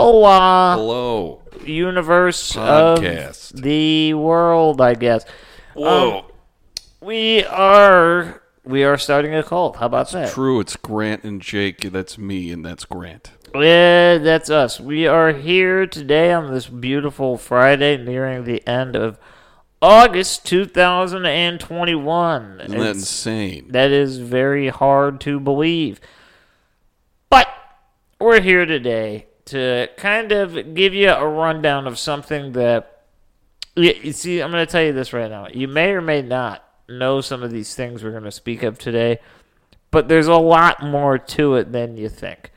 Hola, Hello. universe Podcast. of the world, I guess. Whoa. Um, we are we are starting a cult. How about that? True, it's Grant and Jake. That's me, and that's Grant. Yeah, that's us. We are here today on this beautiful Friday, nearing the end of August 2021. Isn't that insane? That is very hard to believe. But we're here today to kind of give you a rundown of something that. You you see, I'm going to tell you this right now. You may or may not know some of these things we're going to speak of today, but there's a lot more to it than you think.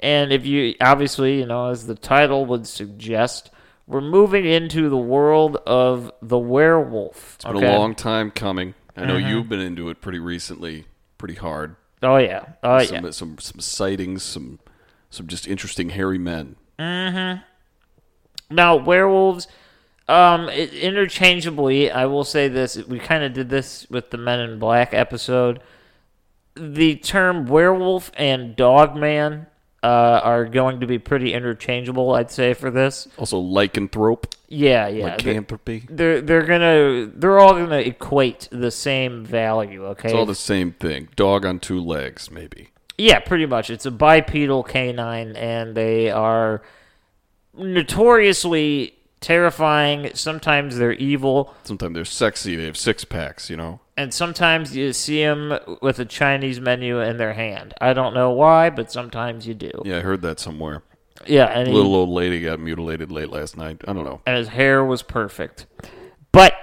And if you, obviously, you know, as the title would suggest, we're moving into the world of the werewolf. It's been a long time coming. I know mm-hmm. you've been into it pretty recently, pretty hard. Oh, yeah. Oh, some, yeah. some some sightings, some some just interesting hairy men. Now, werewolves, um, it, interchangeably, I will say this: we kind of did this with the Men in Black episode. The term werewolf and dogman uh, are going to be pretty interchangeable, I'd say, for this. Also, lycanthrope, Yeah, yeah. lycanthropy. they're they're gonna they're all gonna equate the same value. Okay, It's all the same thing. Dog on two legs, maybe. Yeah, pretty much. It's a bipedal canine, and they are notoriously terrifying. Sometimes they're evil, Sometimes they're sexy. They have six packs. You know. and sometimes you see them with a Chinese menu in their hand. I don't know why, but sometimes you do. Yeah, I heard that somewhere. Yeah, and, he- Little old lady got mutilated late last night. I don't know. and his hair was perfect. But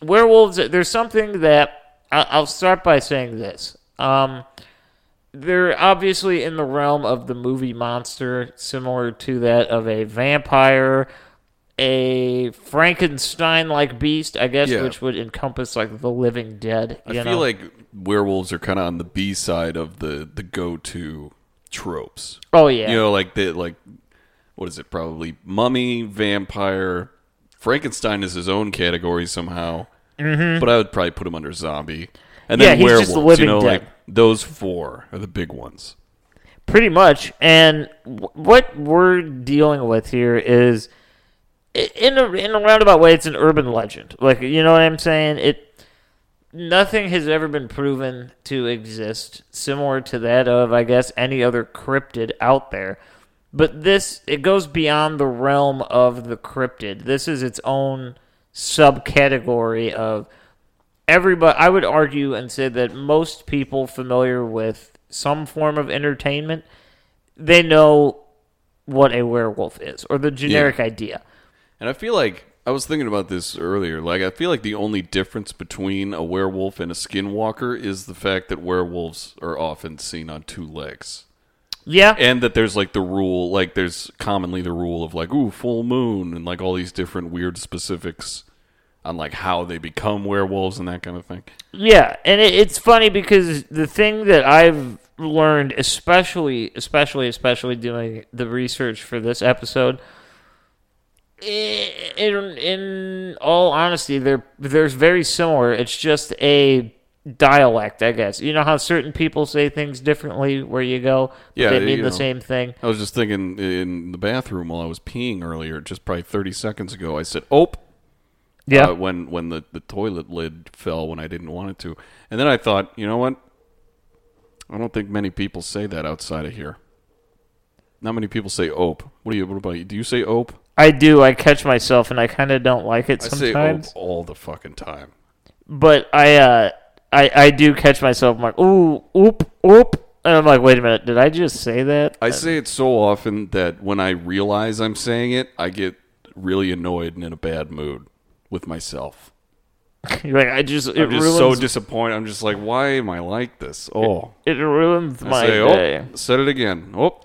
werewolves, there's something that I- I'll start by saying this. Um, they're obviously in the realm of the movie monster, similar to that of a vampire, a Frankenstein-like beast, I guess, Yeah. which would encompass like the living dead. I feel know? like werewolves are kind of on the B side of the the go to tropes. oh yeah, You know, like the like what is it? Probably mummy, vampire, Frankenstein is his own category somehow. Mm-hmm. But I would probably put him under zombie. And Yeah, then he's werewolves, just the living you know, dead. like those four are the big ones. Pretty much. And w- what we're dealing with here is, in a in a roundabout way, it's an urban legend. Like you know what I'm saying? It nothing has ever been proven to exist similar to that of I guess any other cryptid out there. But this it goes beyond the realm of the cryptid. This is its own subcategory of everybody I would argue and say that most people familiar with some form of entertainment they know what a werewolf is or the generic idea. And I feel like I was thinking about this earlier. Like I feel like the only difference between a werewolf and a skinwalker is the fact that werewolves are often seen on two legs. Yeah. and that there's like the rule like there's commonly the rule of like ooh full moon and like all these different weird specifics on like how they become werewolves and that kind of thing Yeah, and it, it's funny because the thing that I've learned, especially, especially, especially doing the research for this episode, in in all honesty, they're they're very similar. It's just a dialect, I guess. You know how certain people say things differently where you go, but Yeah, they mean the know. same thing. I was just thinking in the bathroom while I was peeing earlier, just probably 30 seconds ago. I said, "Ope." Yeah. uh, when when the, the toilet lid fell when I didn't want it to. And then I thought, you know what? I don't think many people say that outside of here. Not many people say ope. What do you? What about you? Do you say ope? I do. I catch myself, and I kind of don't like it I say ope sometimes. all the fucking time. But I, uh, I, I do catch myself. I'm like, ooh, oop, oop, and I'm like, wait a minute, did I just say that? I say it so often that when I realize I'm saying it, I get really annoyed and in a bad mood with myself. You're like, I just, it I'm just ruins, so disappointed. I'm just like, why am I like this? Oh, it ruins I my say, day. oh, said it again. Oh,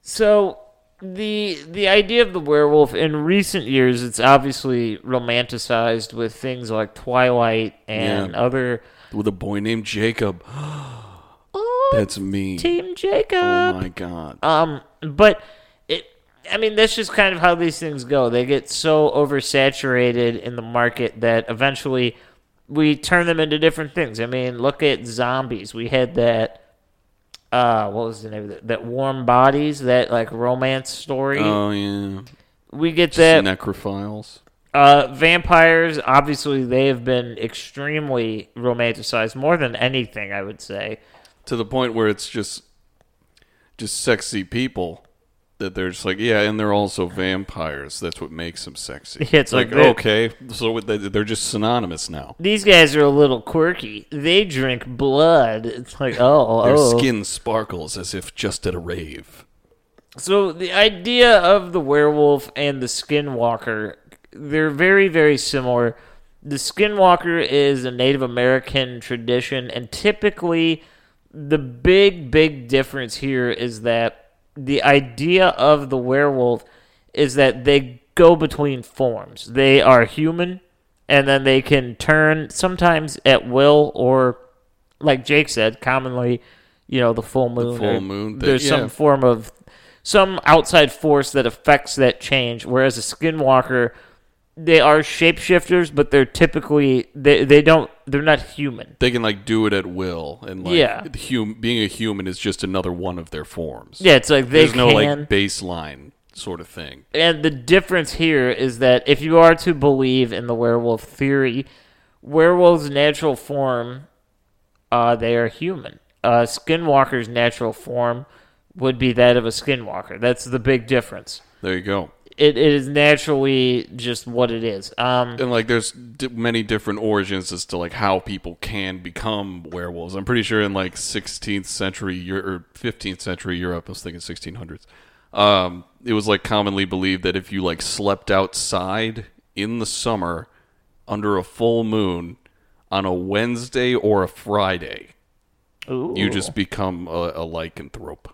So the the idea of the werewolf in recent years, it's obviously romanticized with things like Twilight and Yeah. other. with a boy named Jacob. Oh, That's me. Team Jacob. Oh my god. Um, but it, I mean, that's just kind of how these things go. They get so oversaturated in the market that eventually we turn them into different things. I mean, look at zombies. We had that. Uh, what was the name of that? That warm bodies, that like romance story. Oh yeah. we get that. Necrophiles. Uh, vampires, obviously, they have been extremely romanticized more than anything. I would say. To the point where it's just just sexy people that they're just like, yeah, and they're also vampires. That's what makes them sexy. It's like like, okay, so they- they're just synonymous now. These guys are a little quirky. They drink blood. It's like, oh, Their oh. skin sparkles as if just at a rave. So the idea of the werewolf and the skinwalker, they're very, very similar. The skinwalker is a Native American tradition, and typically the big, big difference here is that the idea of the werewolf is that they go between forms. They are human, and then they can turn sometimes at will, or like Jake said, commonly, you know, the full moon. The full moon thing, There's yeah. some form of some outside force that affects that change. Whereas a skinwalker, they are shapeshifters, but they're typically they they don't they're not human. They can like do it at will, and like Yeah. hum- being a human is just another one of their forms. Yeah, it's like they There's no like baseline sort of thing. And the difference here is that if you are to believe in the werewolf theory, werewolves' natural form, uh, they are human. Uh, skinwalker's natural form would be that of a skinwalker. That's the big difference. There you go. It, it is naturally just what it is. Um, and like there's d- many different origins as to like how people can become werewolves. I'm pretty sure in like 16th century or 15th century Europe, I was thinking 1600s. Um, it was like commonly believed that if you like slept outside in the summer under a full moon on a Wednesday or a Friday, you just become a, a lycanthrope.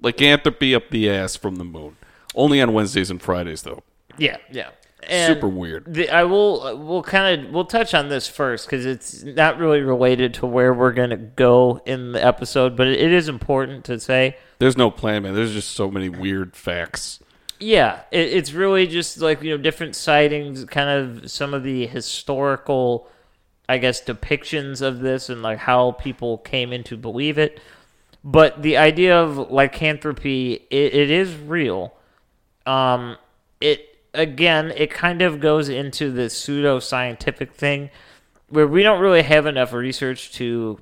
Lycanthropy up the ass from the moon. Only on Wednesdays and Fridays though. yeah, yeah. And Super weird. The, I will. We'll kind of. We'll touch on this first because it's not really related to where we're going to go in the episode, but it, is important to say. There's no plan, man. There's just so many weird facts. Yeah, it, it's really just like you know different sightings, kind of some of the historical, I guess, depictions of this and like how people came into believe it. But the idea of lycanthropy, it, it is real. Um, it again, it kind of goes into the pseudo scientific thing where we don't really have enough research to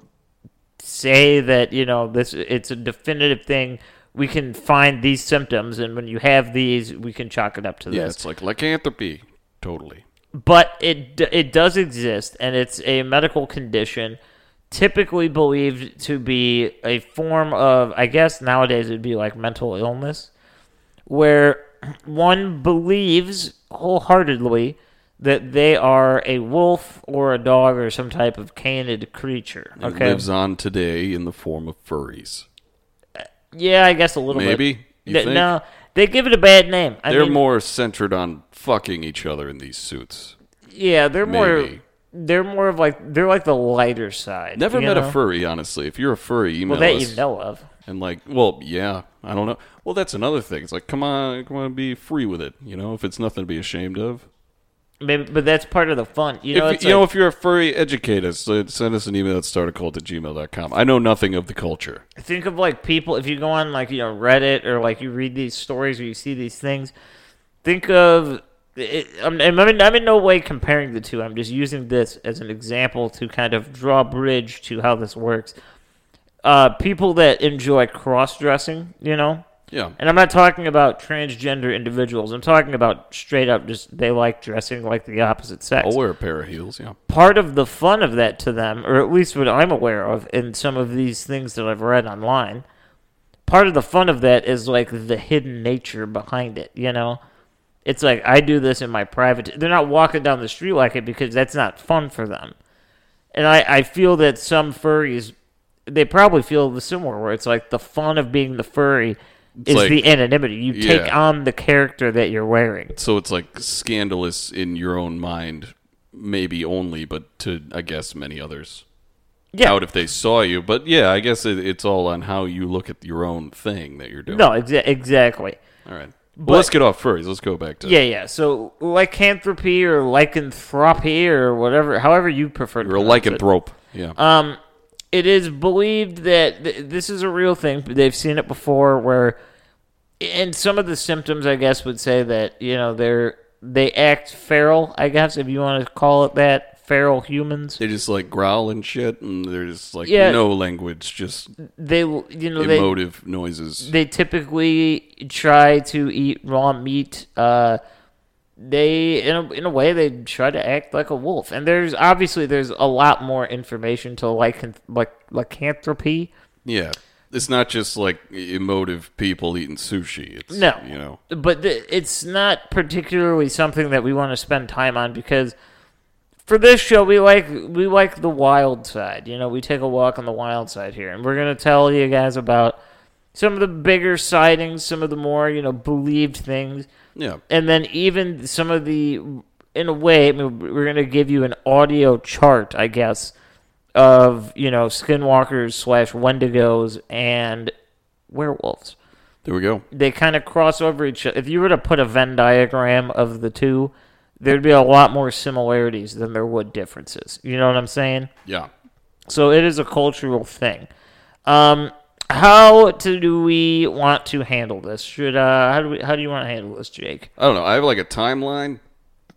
say that you know this it's a definitive thing we can find these symptoms and when you have these we can chalk it up to Yeah, this it's like lycanthropy. Totally. but it it does exist and it's a medical condition typically believed to be a form of i guess nowadays it'd be like mental illness where one believes wholeheartedly that they are a wolf or a dog or some type of canid creature It okay lives on today in the form of furries. Yeah, I guess a little Maybe? bit. You Th- No, they give it a bad name. I They're mean, more centered on fucking each other in these suits. Yeah, they're more. They're more of like they're like the lighter side. Never met know? a furry, honestly. If you're a furry, email Well, that us. you know of. And like, well, yeah, I don't know. Well, that's another thing. It's like, come on, come on, be free with it. You know, if it's nothing to be ashamed of. Maybe, but that's part of the fun. You know, if, You know, if you're a furry, educate us. Send us an email at startacult at gmail.com. I know nothing of the culture. think of like people if you go on like you know reddit or like you read these stories or you see these things think of it, I'm, I'm, in, I'm in no way comparing the two i'm just using this as an example to kind of draw a bridge to how this works uh, people that enjoy cross-dressing you know Yeah. and i'm not talking about transgender individuals i'm talking about straight up just they like dressing like the opposite sex I'll wear a pair of heels, yeah. part of the fun of that to them, or at least what I'm aware of in some of these things that I've read online, part of the fun of that is like the hidden nature behind it, you know? It's like I do this in my private they're not walking down the street like it because that's not fun for them. And I, I feel that some furries they probably feel the similar where it's like the fun of being the furry It's is like- the anonymity. You take Yeah. on the character that you're wearing. So it's like scandalous in your own mind, maybe only, but to, I guess, many others. Yeah. Out if they saw you. But yeah, I guess it, it's all on how you look at your own thing that you're doing. No, exa- exactly. All right. But- Well, let's get off furries. Let's go back to Yeah, yeah. So lycanthropy or lycanthropy or whatever, however you prefer to You're a pronounce it. lycanthrope. Yeah. Um, it is believed that th- this is a real thing. They've seen it before, where, and some of the symptoms, I guess, would say that you know they're they act feral. I guess if you want to call it that, feral humans. they just like growl and shit, and there's like Yeah. no language, just They, you know, they emotive noises. they typically try to eat raw meat. Uh, they in a, in a way they try to act like a wolf, and there's obviously there's a lot more information to lycan like lycanthropy. yeah. It's not just like emotive people eating sushi. It's, No. You know. but th- it's not particularly something that we want to spend time on because for this show we like we like the wild side. You know, we take a walk on the wild side here, and we're gonna tell you guys about some of the bigger sightings, some of the more you know believed things. Yeah. and then even some of the in a way I mean, we're going to give you an audio chart i guess of you know skinwalkers slash wendigos and werewolves There we go. they kind of cross over each other if you were to put a venn diagram of the two there'd be a lot more similarities than there would differences you know what i'm saying Yeah. so it is a cultural thing um how to, do we want to handle this should uh how do we how do you want to handle this jake I don't know. I have like a timeline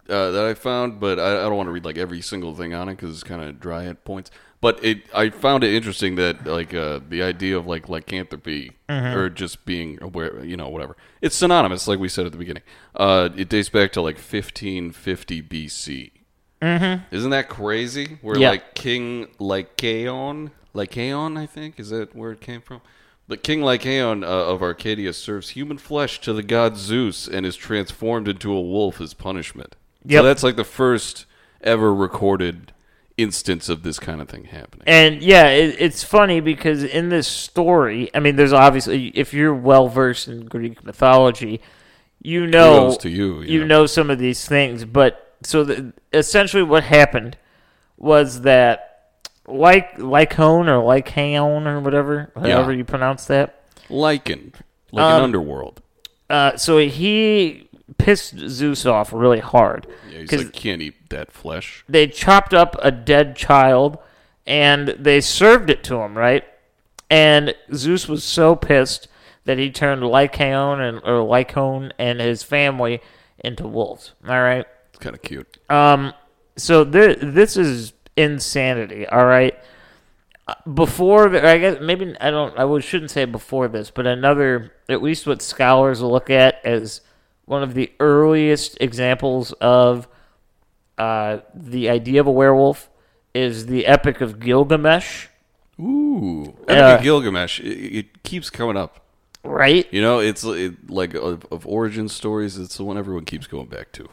uh, that I found, but I, I don't want to read like every single thing on it because it's kind of dry at points. But it, I found it interesting that like uh, the idea of like lycanthropy or just being aware, you know, whatever. It's synonymous, like we said at the beginning. Uh, it dates back to like 1550 BC. Mm-hmm. Isn't that crazy? Where Yeah. like King Lycaon, Lycaon, I think, is that where it came from? But King Lycaon uh, of Arcadia serves human flesh to the god Zeus and is transformed into a wolf as punishment. Yep. So that's like the first ever recorded instance of this kind of thing happening. And yeah, it, it's funny because in this story, I mean, there's obviously if you're well versed in Greek mythology, you know you, you yeah. know some of these things. But so the, essentially, what happened was that like Lycone or Lycaon or whatever, however you pronounce that. Lycan, like Um, an underworld. Uh, so he pissed Zeus off really hard Yeah, he's like, can't eat that flesh. they chopped up a dead child and they served it to him, right? And Zeus was so pissed that he turned Lycaon and or Lycone and his family into wolves. All right. Kind of cute. Um. So th- this is insanity. All right. Uh, Before, I guess maybe I don't. I would, shouldn't say before this, but another, at least what scholars look at as one of the earliest examples of uh, the idea of a werewolf is the Epic of Gilgamesh. Ooh, Epic Uh, of Gilgamesh. It, it keeps coming up. Right. You know, it's it, like of, of origin stories. It's the one everyone keeps going back to.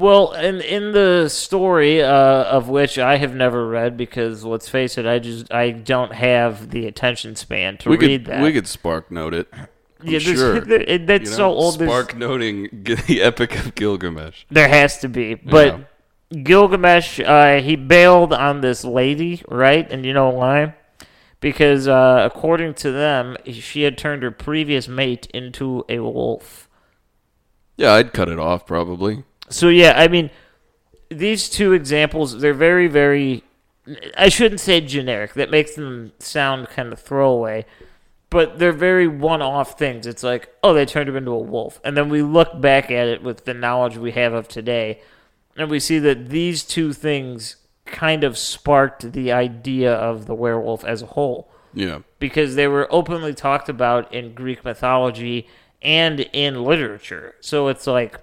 Well, in in the story uh, of which I have never read because let's face it, I just I don't have the attention span to we read could that. we could spark note it. I'm yeah, sure. that's You know, so old. Spark noting the Epic of Gilgamesh. There has to be, but Gilgamesh uh, he bailed on this lady, right? And you know why? Because uh, according to them, she had turned her previous mate into a wolf. Yeah, I'd cut it off probably. So yeah, I mean, these two examples, they're very, very. I shouldn't say generic. That makes them sound kind of throwaway. But they're very one-off things. It's like, oh, they turned him into a wolf, and then we look back at it with the knowledge we have of today, and we see that these two things kind of sparked the idea of the werewolf as a whole Yeah. because they were openly talked about in Greek mythology and in literature. So it's like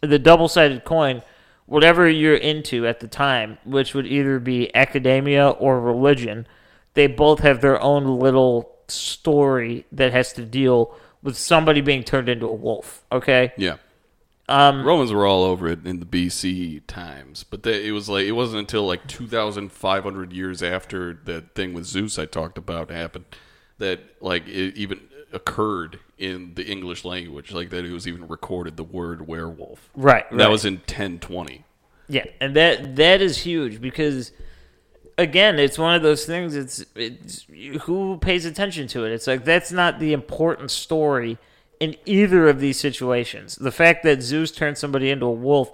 the double sided coin, whatever you're into at the time, which would either be academia or religion, they both have their own little story that has to deal with somebody being turned into a wolf. Okay? Yeah. Um, Romans were all over it in the BC times, but they, it was like it wasn't until like 2,500 years after that thing with Zeus I talked about happened that like it even occurred in the English language, like that it was even recorded the word werewolf. right. That right. was in 1020. Yeah, and that that is huge because again, it's one of those things. It's it's who pays attention to it. It's like that's not the important story in either of these situations. The fact that Zeus turned somebody into a wolf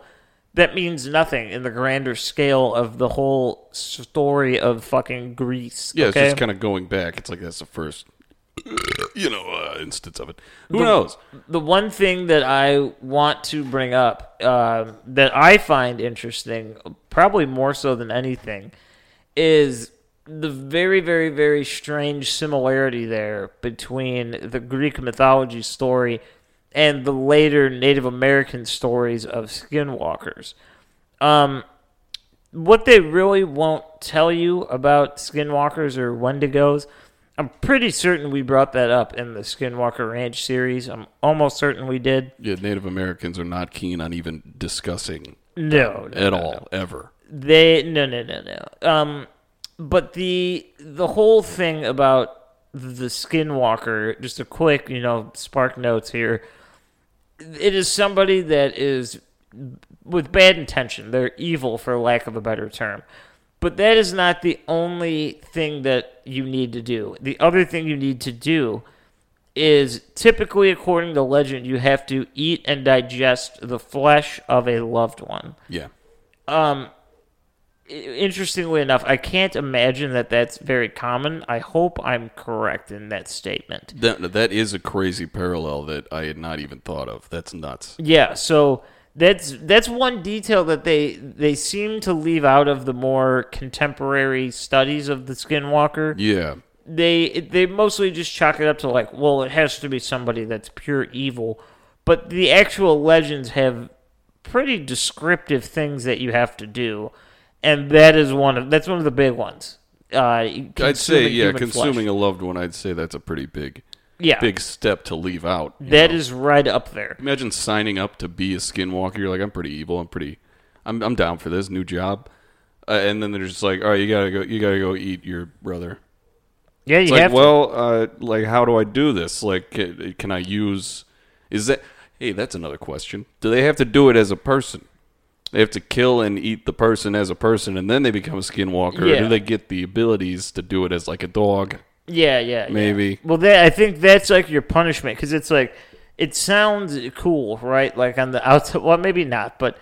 that means nothing in the grander scale of the whole story of fucking Greece. Yeah, okay? it's just kind of going back. It's like that's the first, you know, uh, instance of it. Who knows? the one thing that I want to bring up uh, that I find interesting, probably more so than anything, is the very, very, very strange similarity there between the Greek mythology story and the later Native American stories of skinwalkers. Um, what they really won't tell you about skinwalkers or wendigos, I'm pretty certain we brought that up in the Skinwalker Ranch series. I'm almost certain we did. Yeah, Native Americans are not keen on even discussing No, no, at no, all ever. They no no no no. Um, but the the whole thing about the Skinwalker, just a quick you know spark notes here. It is somebody that is with bad intention. They're evil, for lack of a better term. But that is not the only thing that you need to do. The other thing you need to do is typically, according to legend, you have to eat and digest the flesh of a loved one. Yeah. Um, interestingly enough, I can't imagine that that's very common. I hope I'm correct in that statement. That that is a crazy parallel that I had not even thought of. That's nuts. Yeah, so that's that's one detail that they they seem to leave out of the more contemporary studies of the Skinwalker. Yeah. They they mostly just chalk it up to like, well, it has to be somebody that's pure evil, but the actual legends have pretty descriptive things that you have to do, and that is one of that's one of the big ones. Uh, I'd say yeah, consuming flesh. a loved one. I'd say that's a pretty big, yeah, big step to leave out. that know? is right up there. Imagine signing up to be a skinwalker. You're like, I'm pretty evil. I'm pretty. I'm I'm down for this new job. Uh, and then they're just like, all right, you gotta go. You gotta go eat your brother. Yeah, you like, have to. well, uh, like, how do I do this? Like, can, can I use? Is that? Hey, that's another question. Do they have to do it as a person? They have to kill and eat the person as a person, and then they become a skinwalker. Or Yeah. do they get the abilities to do it as like a dog? Yeah, yeah, yeah. Maybe. Well, that I think that's like your punishment because it's like it sounds cool, right? Like on the outside. Well, maybe not, but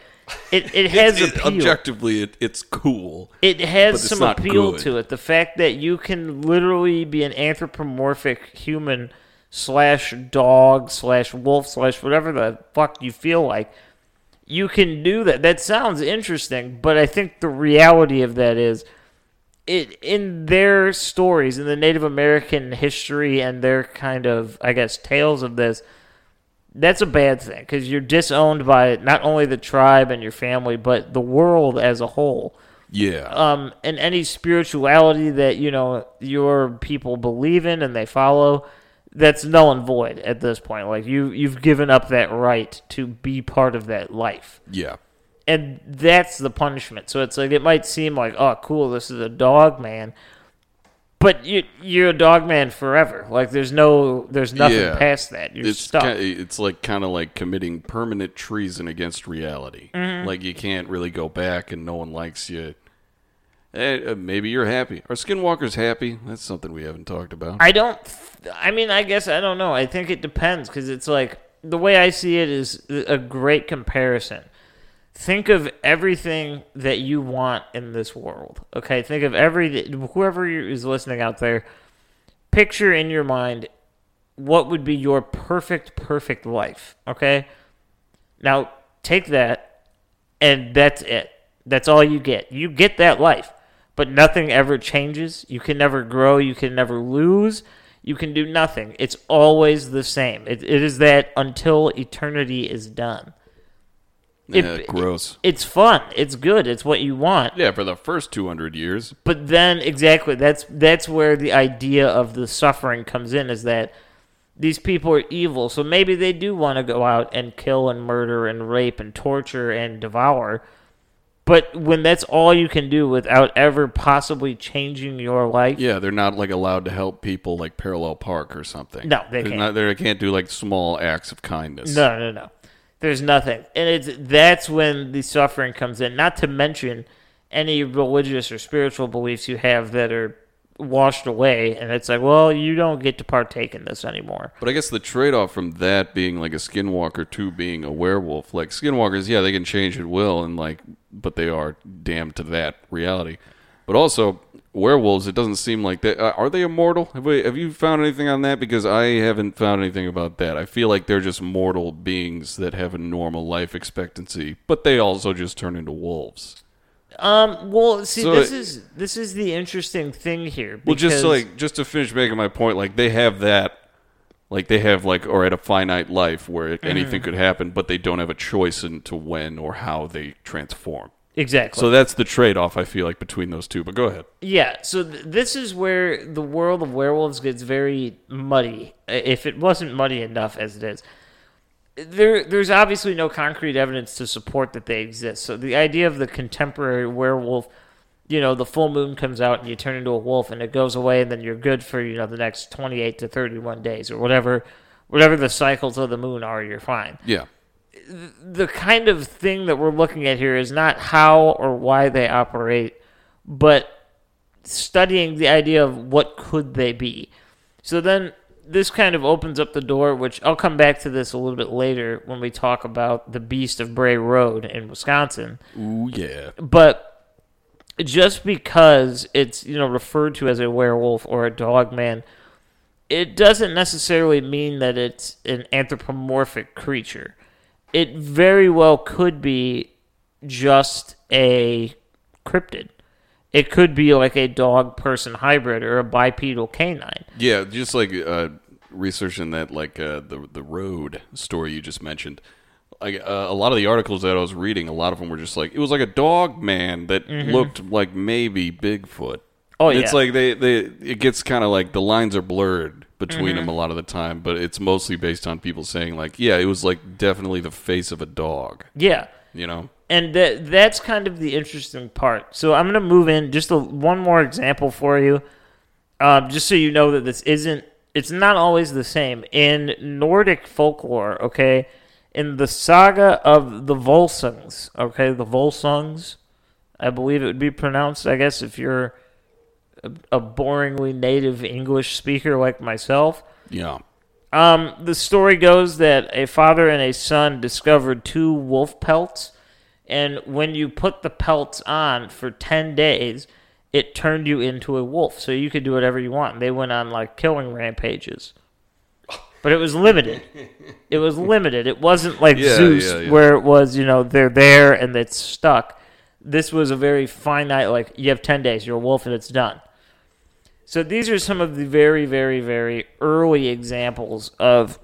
it it has It- appeal. objectively, it, it's cool. it has some appeal good. to it. The fact that you can literally be an anthropomorphic human slash dog slash wolf slash whatever the fuck you feel like. You can do that. That sounds interesting, but I think the reality of that is it in their stories in the Native American history and their kind of I guess tales of this that's a bad thing because you're disowned by not only the tribe and your family but the world as a whole Yeah. um and any spirituality that you know your people believe in and they follow that's null and void at this point like you you've given up that right to be part of that life yeah. And that's the punishment. So it's like it might seem like, oh, cool, this is a dog man, but you you're a dog man forever. Like there's no there's nothing Yeah. past that. You're it's stuck. ki- it's like kind of like committing permanent treason against reality. Mm-hmm. Like you can't really go back, and no one likes you. Eh, uh, maybe you're happy. Are skinwalkers happy? That's something we haven't talked about. I don't. I mean, I guess I don't know. I think it depends because it's like the way I see it is a great comparison. Think of everything that you want in this world. Okay, think of every whoever is listening out there. Picture in your mind what would be your perfect, perfect life. Okay, now take that, and that's it. That's all you get. You get that life, but nothing ever changes. You can never grow. You can never lose. You can do nothing. It's always the same. It, it is that until eternity is done. It- yeah, gross. It's fun. It's good. It's what you want. Yeah, for the first 200 years. But then exactly that's that's where the idea of the suffering comes in is that these people are evil. So maybe they do want to go out and kill and murder and rape and torture and devour. But when that's all you can do without ever possibly changing your life, Yeah, they're not like allowed to help people like Parallel Park or something. No, they They're can't. Not, they can't do like small acts of kindness. No, no, no. There's nothing, and it's that's when the suffering comes in. Not to mention any religious or spiritual beliefs you have that are washed away, and it's like, well, you don't get to partake in this anymore. But I guess the trade off from that being like a skinwalker to being a werewolf, like skinwalkers, yeah, they can change at will and like but they are damned to that reality. But also werewolves, it doesn't seem like they uh, are they immortal? Have we, have you found anything on that because I haven't found anything about that. I feel like they're just mortal beings that have a normal life expectancy, but they also just turn into wolves. Um, well, see, So this it- is this is the interesting thing here. Well, just because- like just to finish making my point, like they have that, like they have like or at a finite life where anything Mm-hmm. could happen, but they don't have a choice into when or how they transform. Exactly. So that's the trade-off I feel like between those two. But go ahead. Yeah, so th- this is where the world of werewolves gets very muddy. If it wasn't muddy enough as it is, there there's obviously no concrete evidence to support that they exist. So the idea of the contemporary werewolf, you know, the full moon comes out and you turn into a wolf and it goes away and then you're good for you know the next 28 to 31 days or whatever whatever the cycles of the moon are, you're fine Yeah, the kind of thing that we're looking at here is not how or why they operate, but studying the idea of what could they be. So then this kind of opens up the door, which I'll come back to this a little bit later when we talk about the Beast of Bray Road in Wisconsin. ooh yeah. But just because it's you know referred to as a werewolf or a dog man, it doesn't necessarily mean that it's an anthropomorphic creature. It very well could be just a cryptid. It could be like a dog person hybrid or a bipedal canine. Yeah, just like uh, researching that, like uh, the the road story you just mentioned. Like uh, a lot of the articles that I was reading, a lot of them were just like it was like a dog man that looked like maybe Bigfoot. Mm-hmm. Oh, And It's like they, they it gets kind of like the lines are blurred between them a lot of the time, but it's mostly based on people saying like, yeah, it was like definitely the face of a dog. Yeah. You know? and that that's kind of the interesting part. So I'm going to move in just a, one more example for you, um, just so you know that this isn't. It's not always the same in Nordic folklore. Okay, in the saga of the Volsungs. Okay, the Volsungs. I believe it would be pronounced. I guess if you're a, a boringly native English speaker like myself. Yeah. Um, the story goes that a father and a son discovered two wolf pelts, and when you put the pelts on for 10 days, it turned you into a wolf. So you could do whatever you want. And they went on like killing rampages. But it was limited. It was limited. It wasn't like Yeah, Zeus, yeah, yeah. where it was, you know, they're there and it's stuck. This was a very finite, like, you have 10 days, you're a wolf, and it's done. So these are some of the very, very, very early examples of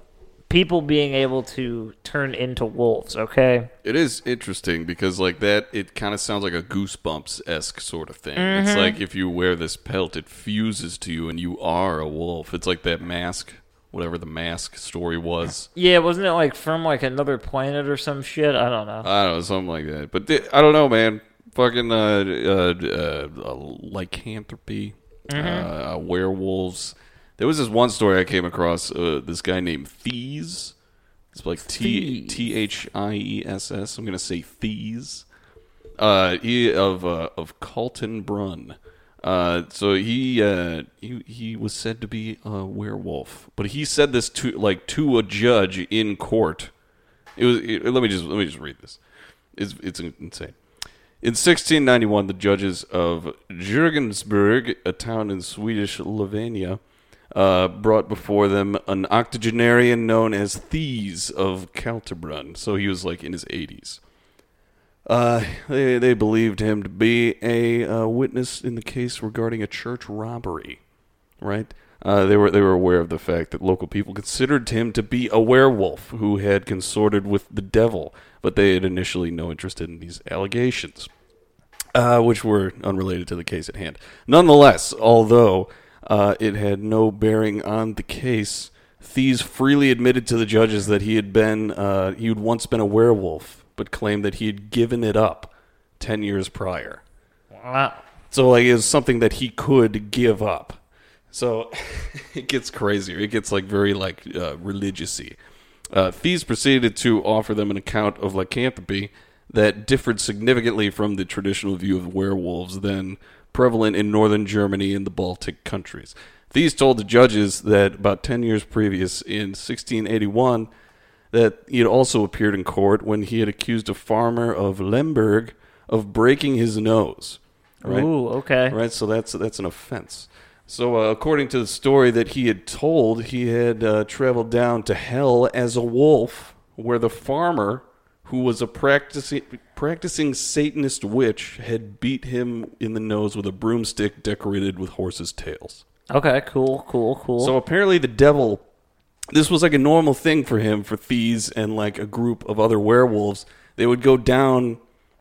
people being able to turn into wolves. Okay, It is interesting because like that, it kind of sounds like a goosebumps esque sort of thing. Mm-hmm. It's like if you wear this pelt, it fuses to you, and you are a wolf. It's like that mask, whatever the mask story was. yeah, wasn't it like from like another planet or some shit? I don't know. I don't know, something like that. But th- I don't know, man. Fucking uh, uh, uh, lycanthropy, uh, werewolves. There was this one story I came across. Uh, this guy named Thies. It's like T. T H I E S S. I'm gonna say Thies. Uh, he of uh, of Carlton Brunn. Uh, so he uh, he he was said to be a werewolf, but he said this to like to a judge in court. It was. It, let me just let me just read this. It's, it's insane. In 1691, the judges of Jürgensburg, a town in Swedish Livonia, uh, brought before them an octogenarian known as Thies of Kaltebrunn. So he was like in his 80s. Uh, they, they believed him to be a uh, witness in the case regarding a church robbery, right? Uh, they were they were aware of the fact that local people considered him to be a werewolf who had consorted with the devil, but they had initially no interest in these allegations, uh, which were unrelated to the case at hand. Nonetheless, although uh, it had no bearing on the case, Thies freely admitted to the judges that he had been uh, he had once been a werewolf, but claimed that he had given it up ten years prior. Wow. So like it was something that he could give up. So it gets crazier. It gets like very like uh, religiousy. Uh, Thies proceeded to offer them an account of lycanthropy that differed significantly from the traditional view of werewolves then prevalent in northern Germany and the Baltic countries. Thies told the judges that about 10 years previous, in 1681, that he had also appeared in court when he had accused a farmer of Lemberg of breaking his nose. Right? Ooh, okay. Right, so that's that's an offense. So, uh, according to the story that he had told, he had uh, traveled down to hell as a wolf, where the farmer, who was a practicing practicing Satanist witch, had beat him in the nose with a broomstick decorated with horses' tails. Okay, cool, cool, cool. So apparently, the devil. This was like a normal thing for him, for Thies and like a group of other werewolves. They would go down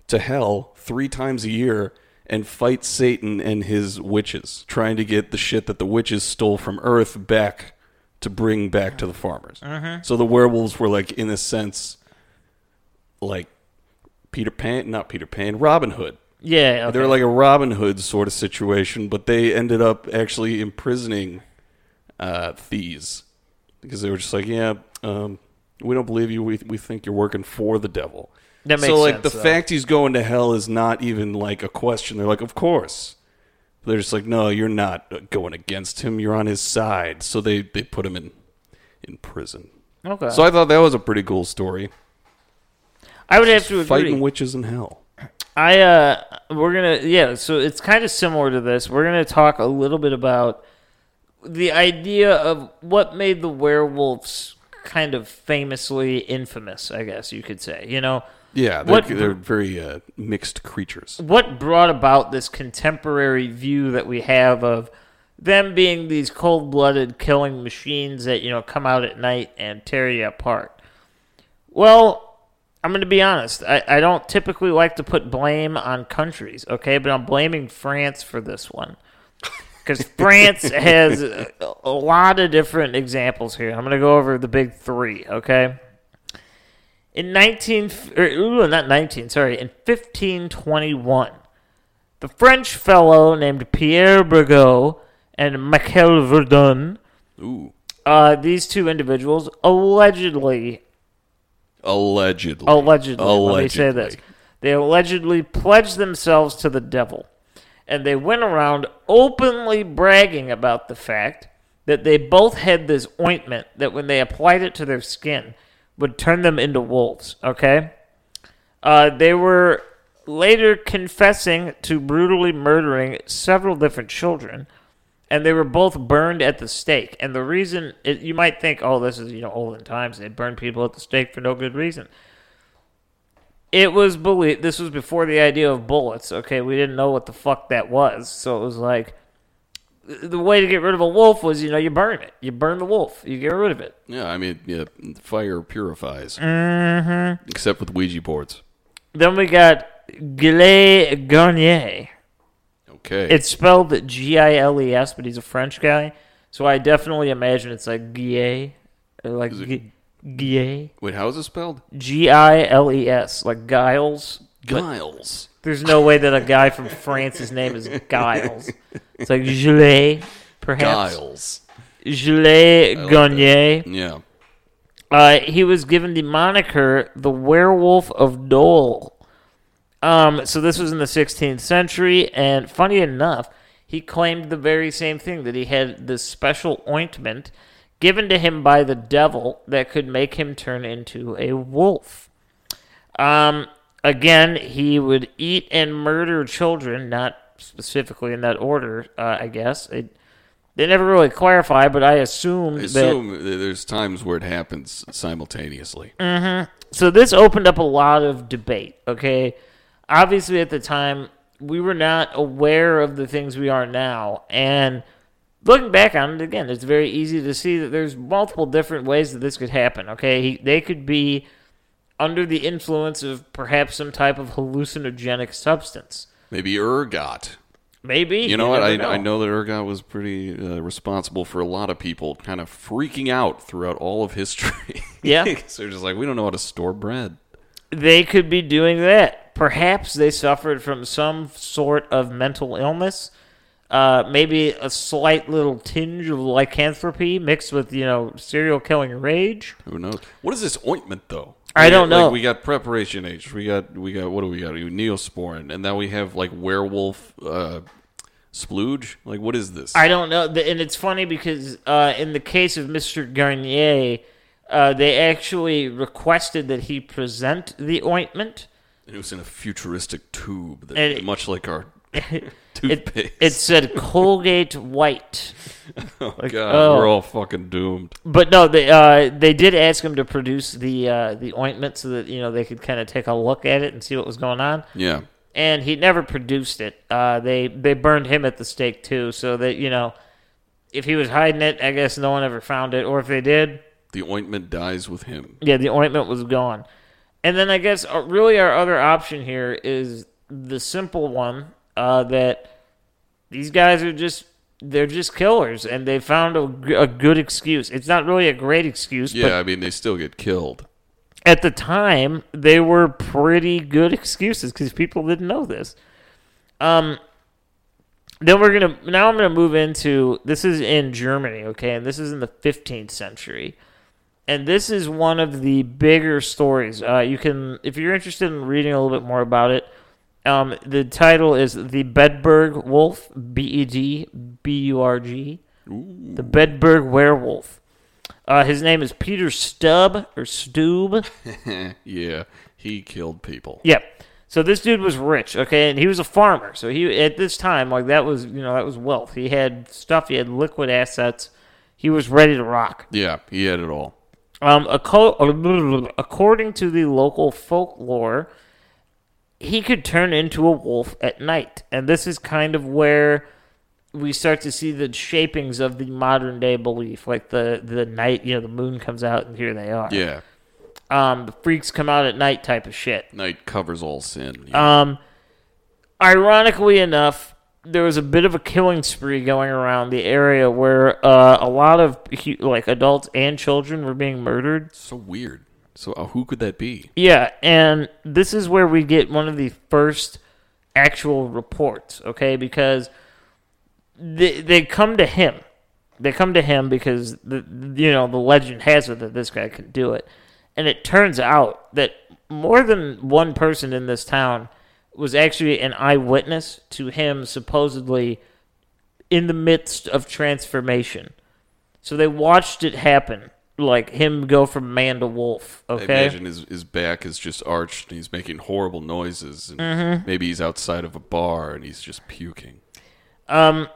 to hell three times a year and fight Satan and his witches, trying to get the shit that the witches stole from Earth back to bring back to the farmers. So the werewolves were like, in a sense, like Peter Pan, not Peter Pan, Robin Hood. yeah, okay. They were like a Robin Hood sort of situation, but they ended up actually imprisoning uh, Thies because they were just like, yeah, um, we don't believe you. We we think you're working for the devil. That makes so like sense, the though. fact he's going to hell is not even like a question. They're like, of course. They're just like, no, you're not going against him. You're on his side. So they they put him in in prison. okay. So I thought that was a pretty cool story. I would have to agree. Fighting witches in hell. I uh we're gonna yeah, so it's kind of similar to this. We're gonna talk a little bit about the idea of what made the werewolves kind of famously infamous, I guess you could say. You know, Yeah, they're, What- they're very uh, mixed creatures. what brought about this contemporary view that we have of them being these cold-blooded killing machines that you know come out at night and tear you apart. Well, I'm going to be honest. I, I don't typically like to put blame on countries, okay? But I'm blaming France for this one. Because France has a, a lot of different examples here. I'm going to go over the big three, okay? In 19, or, ooh, not 19, sorry, in 1521, the French fellow named Pierre Burgot and Michel Verdun, Ooh, uh, these two individuals allegedly allegedly. Allegedly, let me say this. They allegedly pledged themselves to the devil. And they went around openly bragging about the fact that they both had this ointment that when they applied it to their skin would turn them into wolves, okay? Uh, they were later confessing to brutally murdering several different children, and they were both burned at the stake. And the reason it, you might think, oh, this is you know olden times; they burn people at the stake for no good reason. It was believed. This was before the idea of bullets. Okay, we didn't know what the fuck that was, so it was like the way to get rid of a wolf was, you know, you burn it. You burn the wolf. You get rid of it. Yeah, I mean, yeah, fire purifies. Mm-hmm. Except with Ouija boards. Then we got Gilles Garnier. Okay. It's spelled G I L E S, but he's a French guy, so I definitely imagine it's like Guillet, like Is it- Gu- Guillet, Wait, how is it spelled? G I L E S, like Giles. Giles. There's no way that a guy from France's name is Giles. It's like Gilles, perhaps. Giles. Gilles like Garnier. Yeah. Uh, he was given the moniker the Werewolf of Dole. Um, so this was in the 16th century, and funny enough, he claimed the very same thing that he had this special ointment given to him by the devil that could make him turn into a wolf. Um, again, he would eat and murder children, not specifically in that order, uh, I guess. It, they never really clarify, but I assumed I assume that there's times where it happens simultaneously. So this opened up a lot of debate, okay? Obviously, at the time, we were not aware of the things we are now. And looking back on it again, it's very easy to see that there's multiple different ways that this could happen, okay? He, they could be under the influence of perhaps some type of hallucinogenic substance. Maybe ergot. Maybe. You know what? never I, I know that ergot was pretty uh, responsible for a lot of people kind of freaking out throughout all of history. Yeah. 'Cause they're just like, we don't know how to store bread. they could be doing that. Perhaps they suffered from some sort of mental illness. Uh, maybe a slight little tinge of lycanthropy mixed with, you know, serial killing rage. Who knows? What is this ointment though? I don't got- like, know. we got preparation H. We got we got what do we got? Neosporin, and now we have like werewolf uh, splooge. Like what is this? I don't know. And it's funny because uh, in the case of Mr. Garnier, uh, they actually requested that he present the ointment. it was in a futuristic tube, that, it- much like our toothpaste. it said Colgate White. oh like, god, oh. we're all fucking doomed. But no, they uh, they did ask him to produce the uh, the ointment so that you know they could kind of take a look at it and see what was going on. Yeah, And he never produced it. Uh, they they burned him at the stake too, so that you know if he was hiding it, I guess no one ever found it, or if they did, the ointment dies with him. yeah, the ointment was gone. And then I guess uh, really our other option here is the simple one uh, that these guys are just they're just killers, and they found a good excuse. It's not really a great excuse, but Yeah, I mean they still get killed. at the time they were pretty good excuses because people didn't know this. Um, then we're gonna now I'm gonna move into this is in Germany, okay, and this is in the 15th century, and this is one of the bigger stories. Uh, you can if you're interested in reading a little bit more about it. Um, the title is the Bedburg Wolf, B E D B U R G, the Bedburg Werewolf. Uh, his name is Peter Stubb or Stube. yeah, he killed people. Yep. So this dude was rich, okay, and he was a farmer. So he at this time, like that was you know that was wealth. He had stuff. He had liquid assets. He was ready to rock. Yeah, he had it all. Um, according to the local folklore, he could turn into a wolf at night, and this is kind of where we start to see the shapings of the modern day belief. Like the the night, you know, the moon comes out, and here they are. Yeah, Um, the freaks come out at night, type of shit. night covers all sin. Yeah. Um, ironically enough, there was a bit of a killing spree going around the area where uh, a lot of like adults and children were being murdered. so weird. So uh, who could that be? Yeah, and this is where we get one of the first actual reports, okay? Because they they come to him. They come to him because the you know the legend has it that this guy can do it, and it turns out that more than one person in this town was actually an eyewitness to him supposedly in the midst of transformation. So they watched it happen, like him go from man to wolf. I Okay, imagine his, his back is just arched and he's making horrible noises. And Mm-hmm. maybe he's outside of a bar and he's just puking. Um,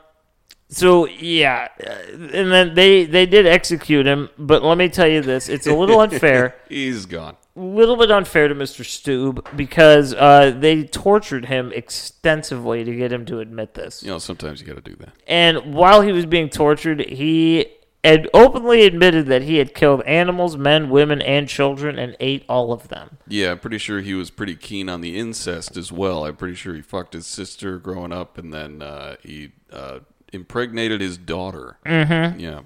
so yeah, uh, and then they they did execute him, but let me tell you this: it's a little unfair, He's gone. a little bit unfair to Mister Stube because uh, they tortured him extensively to get him to admit this. You know, sometimes you got to do that. And while he was being tortured, he had openly admitted that he had killed animals, men, women, and children, and ate all of them. Yeah, I'm pretty sure he was pretty keen on the incest as well. I'm pretty sure he fucked his sister growing up and then uh, he uh, impregnated his daughter. Mm-hmm. Yeah.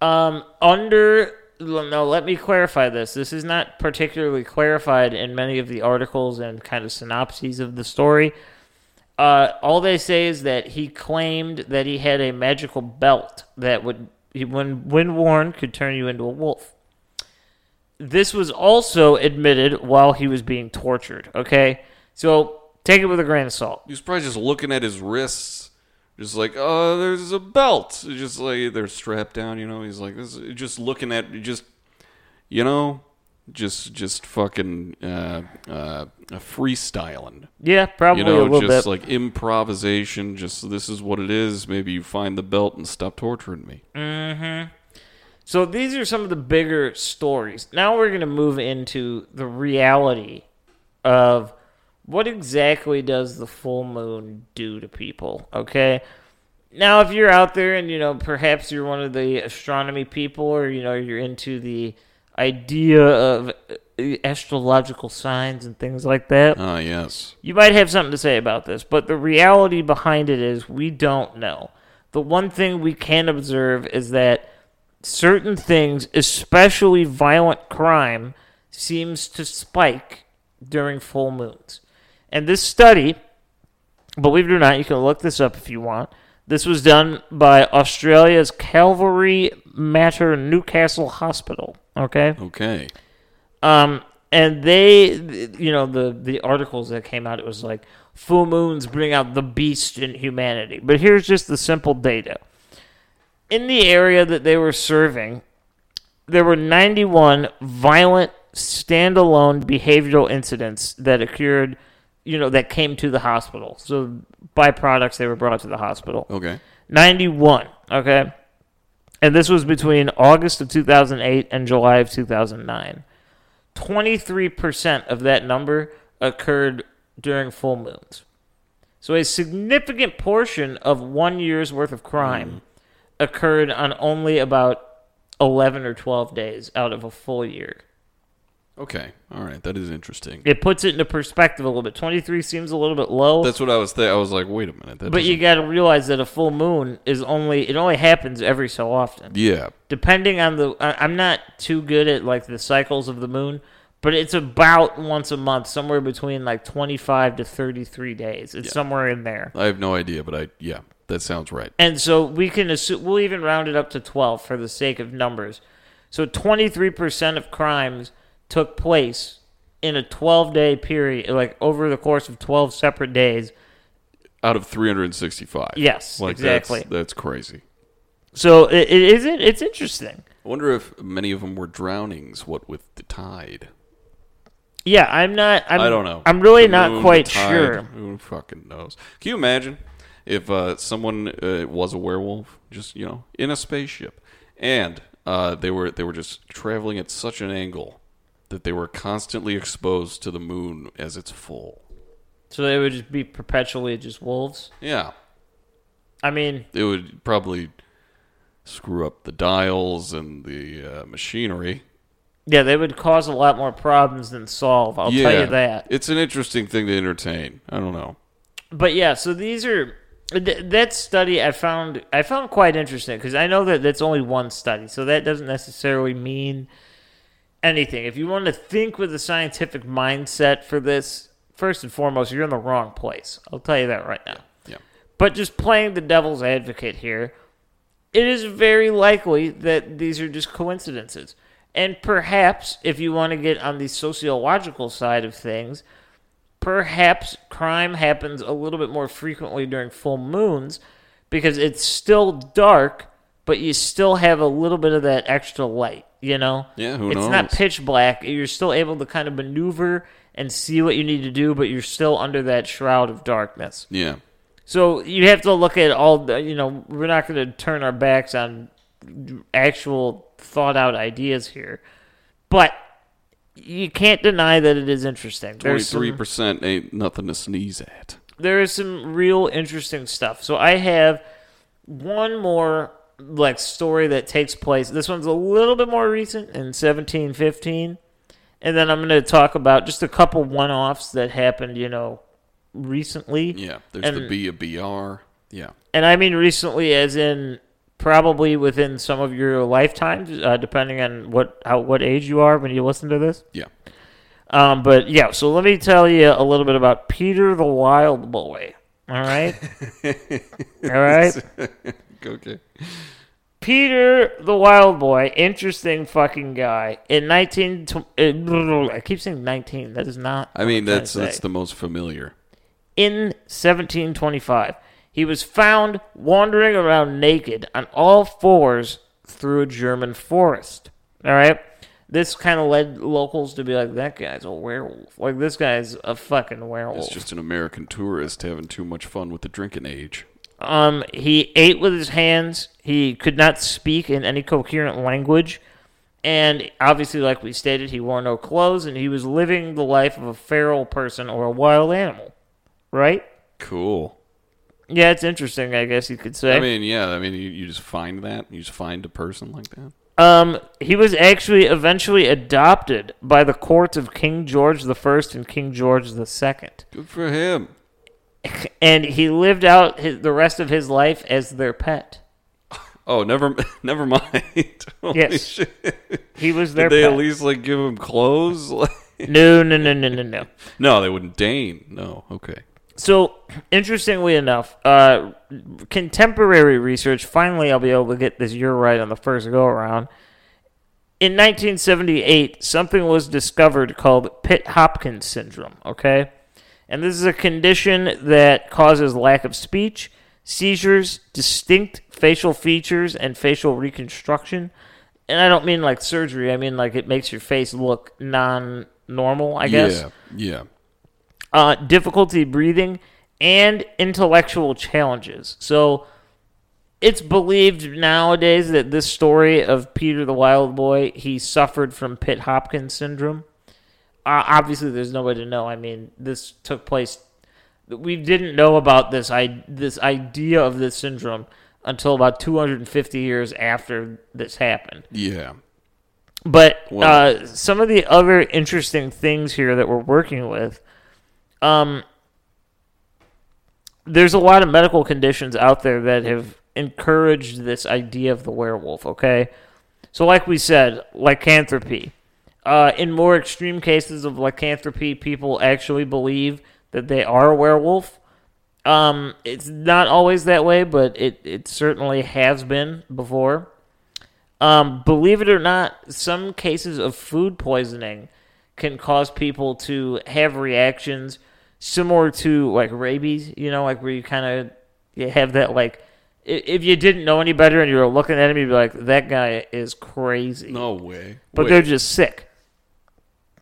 Um, under no, let me clarify this. This is not particularly clarified in many of the articles and kind of synopses of the story. Uh, all they say is that he claimed that he had a magical belt that would, when when worn, could turn you into a wolf. This was also admitted while he was being tortured. Okay, so take it with a grain of salt. He was probably just looking at his wrists, just like, oh, there's a belt. Just like they're strapped down, you know. He's like, this, just looking at, just, you know, just just fucking uh, uh, freestyling. Yeah, probably You know, a little just bit. like improvisation. Just this is what it is. Maybe you find the belt and stop torturing me. Mm-hmm. So these are some of the bigger stories. Now we're going to move into the reality of what exactly does the full moon do to people, okay? Now if you're out there and you know perhaps you're one of the astronomy people or you know you're into the idea of uh, astrological signs and things like that, Ah, yes. you might have something to say about this, but the reality behind it is we don't know. The one thing we can observe is that certain things, especially violent crime, seems to spike during full moons. And this study, believe it or not, you can look this up if you want. This was done by Australia's Calvary Mater Newcastle Hospital. Okay. Okay. Um, and they, you know, the the articles that came out, it was like full moons bring out the beast in humanity. But here's just the simple data. In the area that they were serving, there were 91 violent standalone behavioral incidents that occurred, you know, that came to the hospital. So byproducts they were brought to the hospital. Okay. 91, okay? And this was between August of 2008 and July of 2009. 23% of that number occurred during full moons. So a significant portion of one year's worth of crime mm. occurred on only about 11 or 12 days out of a full year. Okay. All right. That is interesting. It puts it into perspective a little bit. 23 seems a little bit low. That's what I was. thinking. I was like, wait a minute. That but you doesn't- got to realize that a full moon is only it only happens every so often. Yeah. depending on the I- i'm not too good at like the cycles of the moon but it's about once a month somewhere between like 25 to 33 days it's somewhere in there I have no idea, but I yeah, that sounds right. and so we can assume we'll even round it up to 12 for the sake of numbers so 23% of crimes took place in a 12 day period like over the course of 12 separate days Out of 365. Yes, like exactly. That's, that's crazy. so it, it isn't it's interesting I wonder if many of them were drownings. What with the tide? yeah i'm not I'm, I don't know. i'm really The not moon, quite sure Who fucking knows? Can you imagine if uh, someone uh, was a werewolf, just you know, in a spaceship, and uh, they were they were just traveling at such an angle that they were constantly exposed to the moon as it's full. So they would just be perpetually just wolves. Yeah, I mean, it would probably screw up the dials and the uh, machinery. yeah, they would cause a lot more problems than solve. I'll yeah, tell you that. It's an interesting thing to entertain. I don't know. But yeah, so these are th- that study I found I found quite interesting because I know that that's only one study, so that doesn't necessarily mean anything. If you want to think with a scientific mindset for this, first and foremost, you're in the wrong place. I'll tell you that right now. Yeah. But just playing the devil's advocate here, it is very likely that these are just coincidences. And perhaps, if you want to get on the sociological side of things, perhaps crime happens a little bit more frequently during full moons because it's still dark, but you still have a little bit of that extra light, you know? Yeah, who it's not pitch black. You're still able to kind of maneuver and see what you need to do, but you're still under that shroud of darkness. Yeah. So you have to look at all the, you know, we're not going to turn our backs on actual thought out ideas here. But you can't deny that it is interesting. Twenty-three percent ain't nothing to sneeze at. there is some real interesting stuff. So I have one more like story that takes place. This one's a little bit more recent in 1715. And then I'm going to talk about just a couple one-offs that happened, you know, recently. Yeah. There's And- the B of BR. Yeah. And I mean recently as in probably within some of your lifetimes, uh, depending on what how what age you are when you listen to this. Yeah. Um, but yeah, so let me tell you a little bit about Peter the Wild Boy. All right, all right. Okay. Peter the Wild Boy, interesting fucking guy. In nineteen, uh, I keep saying nineteen. That is not. I mean, that's that's the most familiar. in 1725. He was found wandering around naked on all fours through a German forest. All right. this kind of led locals to be like, that guy's a werewolf. Like, this guy's a fucking werewolf. It's just an American tourist having too much fun with the drinking age. Um, he ate with his hands. He could not speak in any coherent language. And obviously, like we stated, he wore no clothes and he was living the life of a feral person or a wild animal. Right? Cool. Yeah, it's interesting, I guess you could say. I mean, yeah. I mean, you, you just find that. You just find a person like that. Um, he was actually eventually adopted by the courts of King George the First and King George the Second, Good for him. And he lived out his, the rest of his life as their pet. Oh, never, never mind. Yes. shit. He was their Did they pet. at least like give him clothes? no, no, no, no, no, no. no, they wouldn't deign. No. Okay. So, interestingly enough, uh, contemporary research, finally, I'll be able to get this year right on the first go around. In 1978, something was discovered called Pitt Hopkins syndrome, okay? And this is a condition that causes lack of speech, seizures, distinct facial features, and facial reconstruction. And I don't mean like surgery, I mean like it makes your face look non normal, I guess Yeah. Yeah. uh, difficulty breathing, and intellectual challenges. So it's believed nowadays that this story of Peter the Wild Boy, he suffered from Pitt Hopkins syndrome. Uh, obviously, there's no way to know. I mean, this took place. We didn't know about this I, this idea of this syndrome until about 250 years after this happened. Yeah. But Wow. uh, some of the other interesting things here that we're working with, um, there's a lot of medical conditions out there that have encouraged this idea of the werewolf. Okay, so like we said, lycanthropy. Uh, in more extreme cases of lycanthropy, people actually believe that they are a werewolf. Um, it's not always that way, but it, it certainly has been before. Um, believe it or not, some cases of food poisoning can cause people to have reactions similar to like rabies. You know, like where you kind of you have that like if you didn't know any better and you were looking at him, you'd be like, "That guy is crazy," No way. but Wait, they're just sick.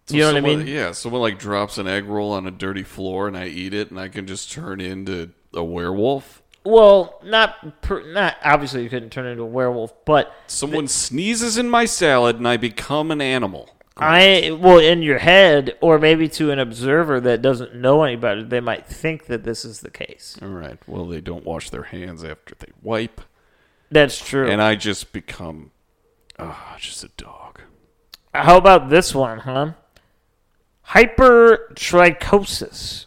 So you know what I mean? Yeah. Someone like drops an egg roll on a dirty floor and I eat it and I can just turn into a werewolf. Well, not per, not obviously you couldn't turn into a werewolf, but Someone sneezes in my salad and I become an animal. I well in your head, or maybe to an observer that doesn't know any better, they might think that this is the case. All right. Well, they don't wash their hands after they wipe, That's true. and I just become, ah, just a dog. How about this one, huh? Hypertrichosis.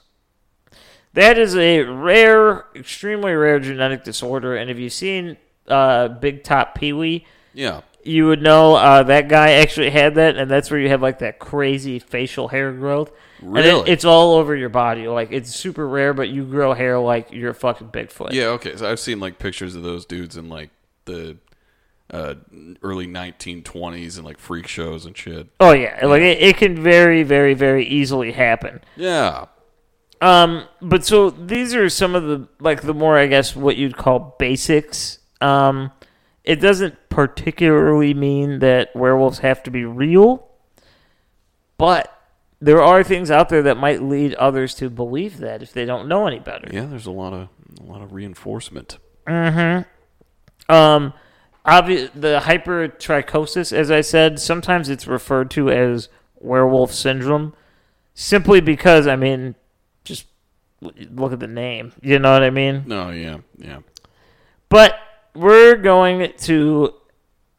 That is a rare, extremely rare genetic disorder, and if you've seen uh, Big Top Pee Wee, Yeah. you would know uh, that guy actually had that, and that's where you have like that crazy facial hair growth. And it- Really? it's all over your body. Like it's super rare, but you grow hair like you're a fucking Bigfoot. Yeah. Okay. So I've seen like pictures of those dudes in like the uh, early 1920s and like freak shows and shit. Oh yeah, like it, it can very, very, very easily happen. Yeah. Um, but so these are some of the like the more I guess what you'd call basics. Um, it doesn't particularly mean that werewolves have to be real, but there are things out there that might lead others to believe that if they don't know any better. Yeah. There's a lot of a lot of reinforcement. Um, obvi- the hypertrichosis, as I said, sometimes it's referred to as werewolf syndrome, simply because I mean, just look at the name. You know what I mean? No. Yeah. Yeah. But we're going to,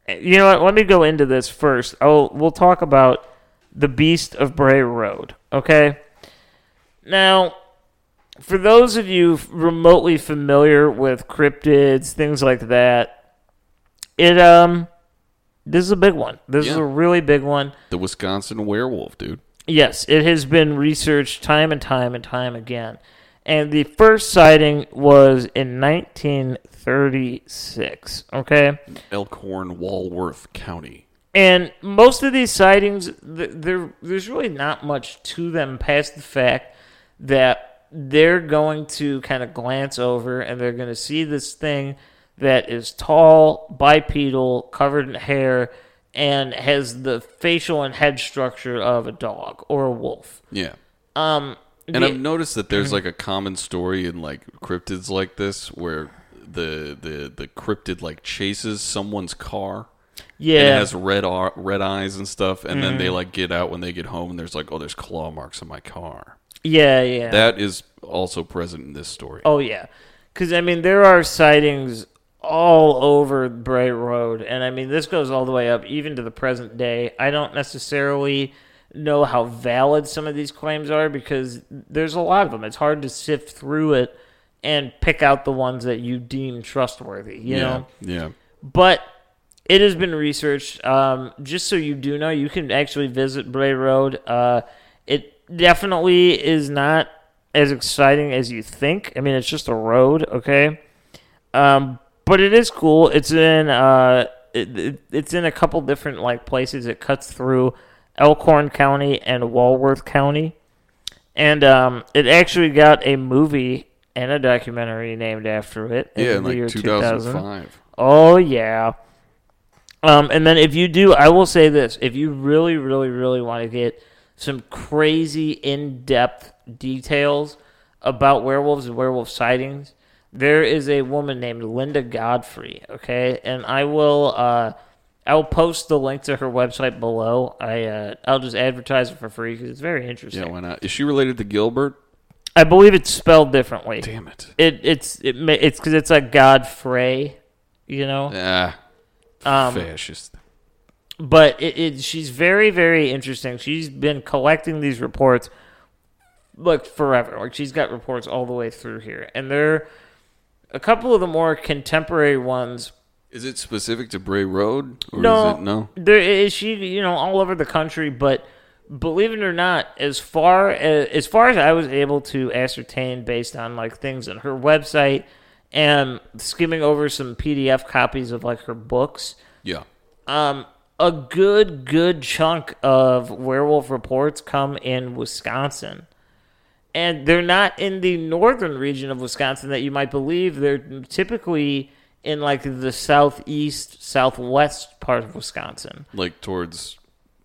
you know what? Let me go into this first. Oh, we'll talk about the Beast of Bray Road. Okay. Now, for those of you remotely familiar with cryptids, things like that, it um, this is a big one. This is a really big one. The Wisconsin werewolf, dude. Yes, it has been researched time and time and time again. And the first sighting was in 1936. Okay? Elkhorn, Walworth County. And most of these sightings, there, there's really not much to them past the fact that they're going to kind of glance over and they're going to see this thing that is tall, bipedal, covered in hair, and has the facial and head structure of a dog or a wolf. Yeah. Um, And the- I've noticed that there's like a common story in like cryptids like this where the the the cryptid like chases someone's car. yeah, And it has red ar- red eyes and stuff, and then Mm-hmm. they like get out when they get home, and there's like, oh, there's claw marks on my car. yeah, yeah. That is also present in this story. Oh yeah, because I mean there are sightings all over Bray Road, and I mean this goes all the way up even to the present day. I don't necessarily know how valid some of these claims are because there's a lot of them. It's hard to sift through it and pick out the ones that you deem trustworthy. You yeah, know, yeah. but it has been researched. Um, just so you do know, you can actually visit Bray Road. Uh, it definitely is not as exciting as you think. I mean, it's just a road, okay? Um, but it is cool. It's in uh, it, it, it's in a couple different like places. It cuts through Elkhorn County and Walworth County, and um, it actually got a movie and a documentary named after it. Yeah, in the year like 2000. 2005. Oh yeah. Um, and then if you do, I will say this: if you really, really, really want to get some crazy in-depth details about werewolves and werewolf sightings, there is a woman named Linda Godfrey. Okay, and I will, uh, I will post the link to her website below. I, uh, I'll just advertise it for free because it's very interesting. Yeah, why not? Is she related to Gilbert? I believe it's spelled differently. Damn it. It, it's, it, it's because it's like Godfrey, you know. Ah, Um, fascist. but it, it she's very very interesting she's been collecting these reports like forever like she's got reports all the way through here and they're a couple of the more contemporary ones Is it specific to Bray Road? Or no, Is it, no. there is she you know all over the country but believe it or not as far as, as far as i was able to ascertain based on like things on her website and skimming over some pdf copies of like her books Yeah. um, a good, good chunk of werewolf reports come in Wisconsin. And they're not in the northern region of Wisconsin that you might believe. They're typically in like the southeast, southwest part of Wisconsin. Like towards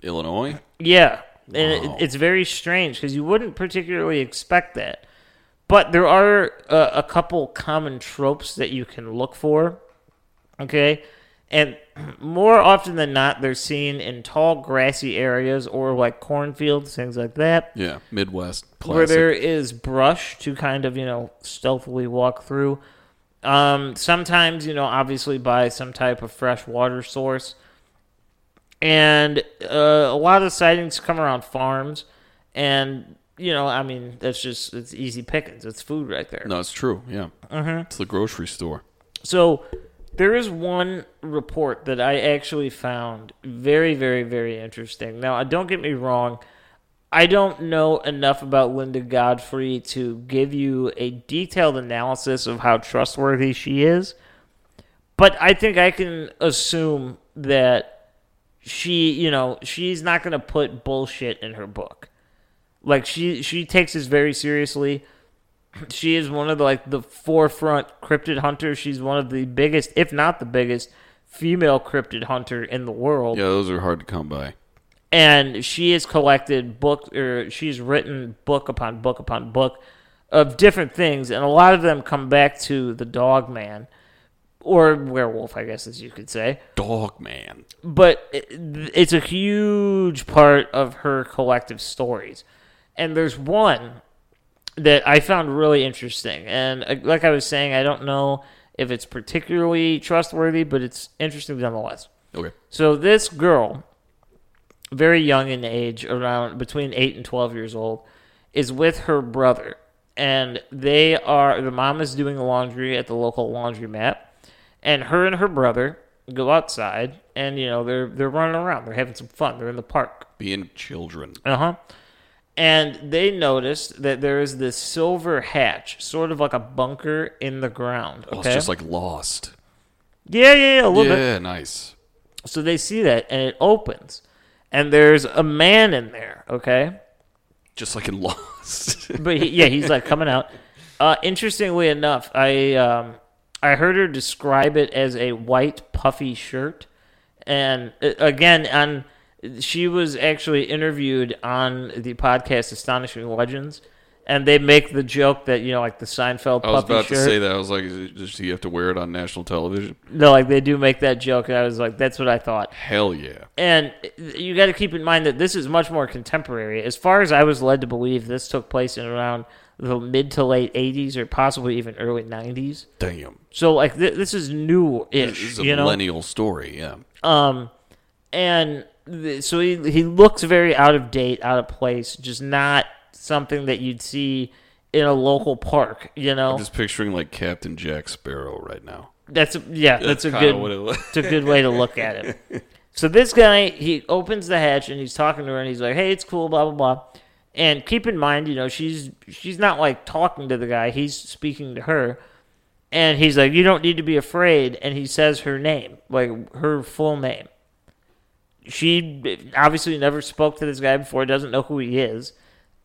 Illinois? Yeah. And Wow. it, it's very strange because you wouldn't particularly expect that. But there are uh, a couple common tropes that you can look for. Okay. And more often than not, they're seen in tall, grassy areas or like cornfields, things like that, Yeah. Midwest. Classic. where there is brush to kind of, you know, stealthily walk through. Um, sometimes, you know, obviously by some type of fresh water source. And uh, a lot of sightings come around farms. And, you know, I mean, that's just, it's easy pickings. It's food right there. No, it's true. Yeah. Mm-hmm. It's the grocery store. So there is one report that I actually found very, very, very interesting. Now, don't get me wrong. I don't know enough about Linda Godfrey to give you a detailed analysis of how trustworthy she is. But I think I can assume that she, you know, she's not going to put bullshit in her book. Like she she takes this very seriously she is one of the like the forefront cryptid hunters. She's one of the biggest, if not the biggest, female cryptid hunter in the world. Yeah, those are hard to come by. And she has collected book or she's written book upon book upon book of different things, and a lot of them come back to the dog man or werewolf, I guess as you could say Dog man. but it's a huge part of her collective stories. And there's one that I found really interesting. And uh, like I was saying, I don't know if it's particularly trustworthy, but it's interesting nonetheless. Okay. So this girl, very young in age, around between 8 and 12 years old, is with her brother. And they are the mom is doing the laundry at the local laundromat, and her and her brother go outside and you know they're they're running around, they're having some fun, they're in the park. Being children. Uh huh. And they noticed that there is this silver hatch, sort of like a bunker in the ground. Okay. Oh, it's just like lost. yeah, yeah, yeah, a little bit. Yeah, nice. So they see that and it opens. And there's a man in there, okay? Just like in Lost. But he, yeah, he's like coming out. Uh, interestingly enough, I um, I heard her describe it as a white puffy shirt And uh, again, on she was actually interviewed on the podcast Astonishing Legends, and they make the joke that you know, like the Seinfeld I was puppy about shirt. to say that. I was like, does he have to wear it on national television? No, like they do make that joke, and I was like, that's what I thought. Hell yeah. And you got to keep in mind that this is much more contemporary. As far as I was led to believe, this took place in around the mid to late 80s or possibly even early 90s. Damn. So like th- this is new-ish, is a you know. millennial story, yeah. Um, and so he he looks very out of date, out of place, just not something that you'd see in a local park. You know, I'm just picturing like Captain Jack Sparrow right now. that's a, yeah, that's, a good what it was. it's a good way to look at it. So this guy he opens the hatch and he's talking to her and he's like, "Hey, it's cool, blah blah blah." And keep in mind, you know, she's she's not like talking to the guy; he's speaking to her. And he's like, "You don't need to be afraid." And he says her name, like her full name. She obviously never spoke to this guy before; doesn't know who he is,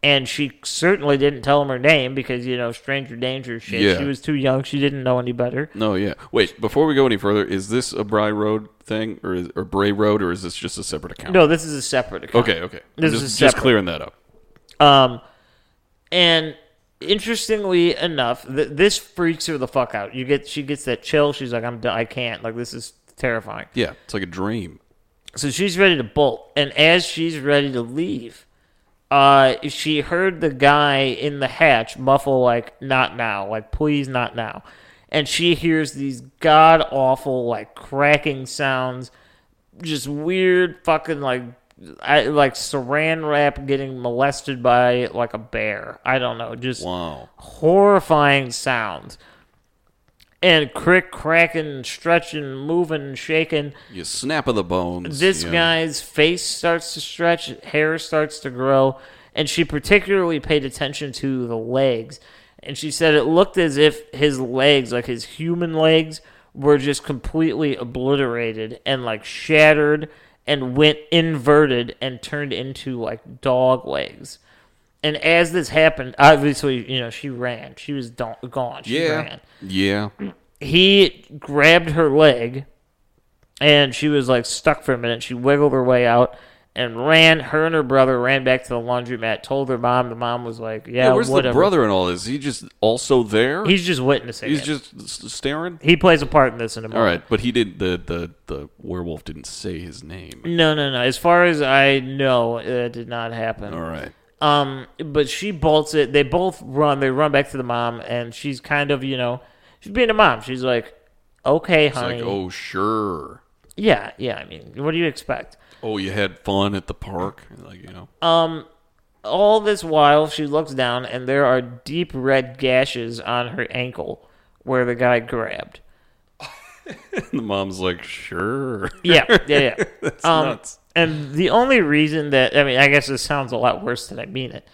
and she certainly didn't tell him her name because you know, stranger danger shit. Yeah. She was too young; she didn't know any better. No, yeah. Wait, before we go any further, is this a Bry Road thing or is, or Bray Road or is this just a separate account? No, this is a separate account. Okay, okay. This just, is just clearing that up. Um, and interestingly enough, th- this freaks her the fuck out. You get she gets that chill. She's like, I'm done. I can't. Like this is terrifying. Yeah, it's like a dream. So she's ready to bolt, and as she's ready to leave, uh, she heard the guy in the hatch muffle like, "Not now," like, "Please, not now," and she hears these god awful like cracking sounds, just weird fucking like. I, like saran wrap getting molested by like a bear. I don't know, just Wow. horrifying sounds. And crick cracking, stretching, moving, shaking. You snap of the bones. This yeah. guy's face starts to stretch, hair starts to grow, and she particularly paid attention to the legs. And she said it looked as if his legs, like his human legs, were just completely obliterated and like shattered and went inverted and turned into like dog legs. And as this happened, obviously, you know, she ran. She was do- gone. She Yeah. ran Yeah. he grabbed her leg and she was like stuck for a minute. She wiggled her way out and ran. Her and her brother ran back to the laundromat, told her mom. The mom was like, Yeah, Yeah, where's whatever. the brother in all this? Is he just also there? He's just witnessing. He's it. just staring? he plays a part in this in a moment. All right, but he did the, the the werewolf didn't say his name. No, no, no. As far as I know, it did not happen. All right. Um, but she bolts it. They both run. They run back to the mom, and she's kind of, you know, she's being a mom. She's like, "Okay, It's honey." like, oh sure. Yeah, yeah. I mean, what do you expect? Oh, you had fun at the park, like you know. Um, all this while, she looks down, and there are deep red gashes on her ankle where the guy grabbed. the mom's like, sure. Yeah, yeah, yeah. That's um, nuts. And the only reason that I mean, I guess this sounds a lot worse than I mean it.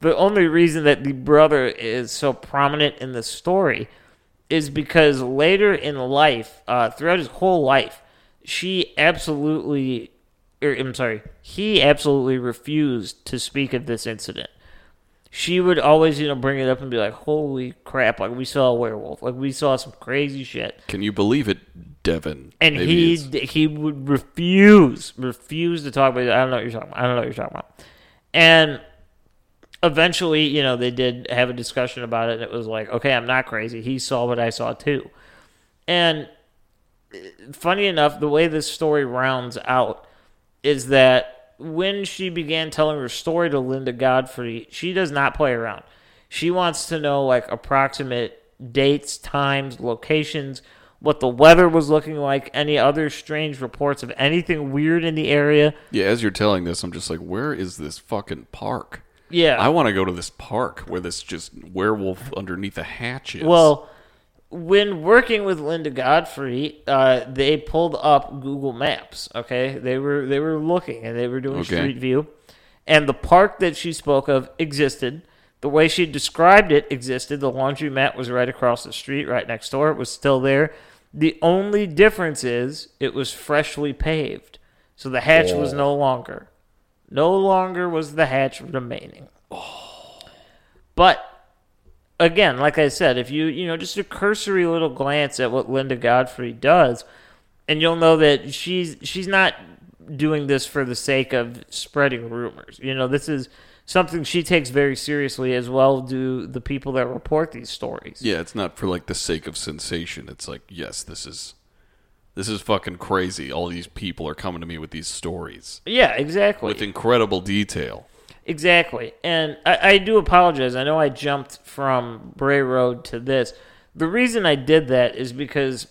The only reason that the brother is so prominent in the story is because later in life, uh, throughout his whole life, she absolutely, or I'm sorry, he absolutely refused to speak of this incident. She would always, you know, bring it up and be like, "Holy crap! Like we saw a werewolf. Like we saw some crazy shit." Can you believe it, Devin? And Maybe he it's- he would refuse refuse to talk about it. I don't know what you're talking about. I don't know what you're talking about. And eventually, you know, they did have a discussion about it, and it was like, okay, I'm not crazy. He saw what I saw too. And uh, funny enough, the way this story rounds out is that when she began telling her story to Linda Godfrey, she does not play around. She wants to know like approximate dates, times, locations, what the weather was looking like, any other strange reports of anything weird in the area. yeah. As you're telling this, I'm just like, where is this fucking park? Yeah. I want to go to this park where this just werewolf underneath a hatch is. Well, when working with Linda Godfrey, uh, they pulled up Google Maps. Okay, they were they were looking and they were doing Okay. Street View, and the park that she spoke of existed. The way she described it existed. The laundromat was right across the street, right next door. It was still there. The only difference is it was freshly paved, so the hatch was no longer. No longer was the hatch remaining. But again, like I said, if you you know just a cursory little glance at what Linda Godfrey does, and you'll know that she's she's not doing this for the sake of spreading rumors. You know, this is something she takes very seriously, as well do the people that report these stories. Yeah, it's not for like the sake of sensation. It's like, yes, this is this is fucking crazy. All these people are coming to me with these stories Yeah, exactly. with incredible detail. Exactly. And I, I do apologize. I know I jumped from Bray Road to this. The reason I did that is because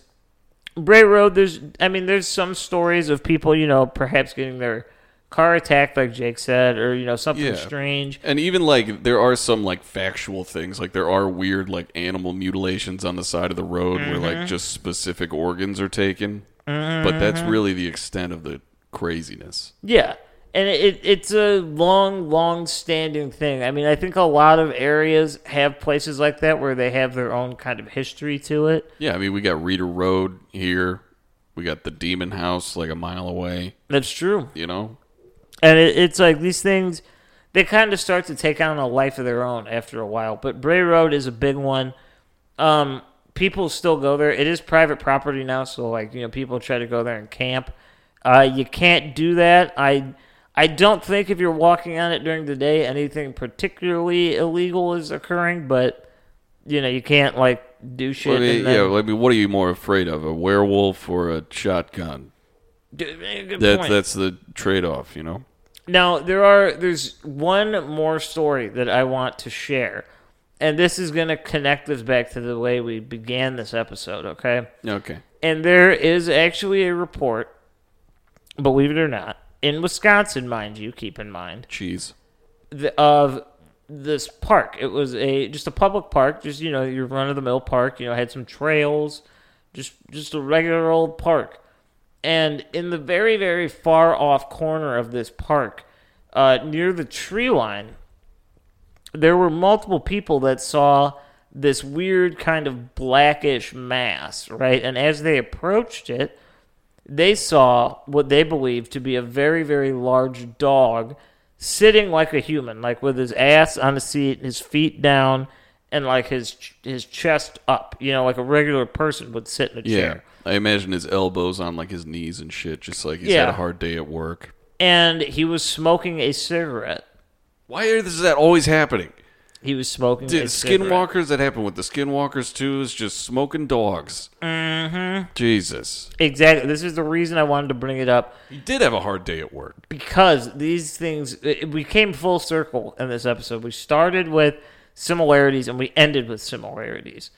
Bray Road, there's, I mean, there's some stories of people, you know, perhaps getting their car attacked, like Jake said, or, you know, something Yeah. strange. And even like there are some like factual things, like there are weird like animal mutilations on the side of the road where Mm-hmm. like just specific organs are taken. But that's really the extent of the craziness. Yeah. And it, it's a long, long standing thing. I mean, I think a lot of areas have places like that where they have their own kind of history to it. Yeah, I mean we got Reader Road here. We got the Demon House like a mile away, That's true. you know? And it, it's like these things, they kind of start to take on a life of their own after a while. But Bray Road is a big one. Um, people still go there. It is private property now, so like you know, people try to go there and camp. Uh, you can't do that. I I don't think if you're walking on it during the day, anything particularly illegal is occurring. But you know, you can't like do shit. Well, I mean, then- yeah, I mean what are you more afraid of, a werewolf or a shotgun? Eh, That that's the trade-off, you know? Now there are there's one more story that I want to share, and this is going to connect us back to the way we began this episode. Okay, Okay. and there is actually a report, believe it or not, in Wisconsin, mind you, keep in mind, Cheese. the, of this park. It was a just a public park, just you know your run of the mill park. You know, had some trails, just just a regular old park. And in the very very far off corner of this park, uh, near the tree line, there were multiple people that saw this weird kind of blackish mass, right? And as they approached it, they saw what they believed to be a very, very large dog sitting like a human, like with his ass on a seat, his feet down, and like his his chest up, you know, like a regular person would sit in a Yeah. chair. I imagine his elbows on like his knees and shit, just like he's Yeah. had a hard day at work. And he was smoking a cigarette. Why is that always happening? He was smoking Dude, skinwalkers that happen with the skinwalkers too is just smoking dogs. Mm-hmm. Jesus. Exactly. This is the reason I wanted to bring it up. He did have a hard day at work. because these things it- we came full circle in this episode. We started with similarities and we ended with similarities.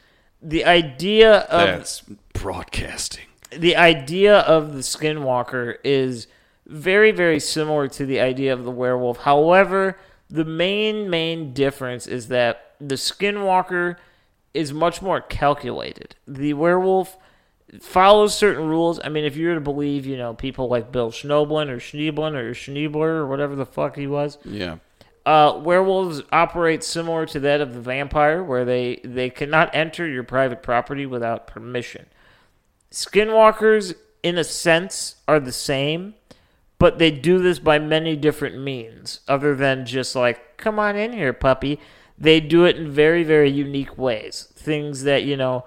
The idea of That's broadcasting. the idea of the skinwalker is very very similar to the idea of the werewolf. However, the main main difference is that the skinwalker is much more calculated. The werewolf follows certain rules. I mean, if you were to believe, you know, people like Bill Schnoblin or Schneeblin or Schneebler or whatever the fuck he was, Yeah. uh, werewolves operate similar to that of the vampire, where they, they cannot enter your private property without permission. Skinwalkers, in a sense, are the same, but they do this by many different means, other than just like, come on in here, puppy. They do it in very, very unique ways. Things that, you know,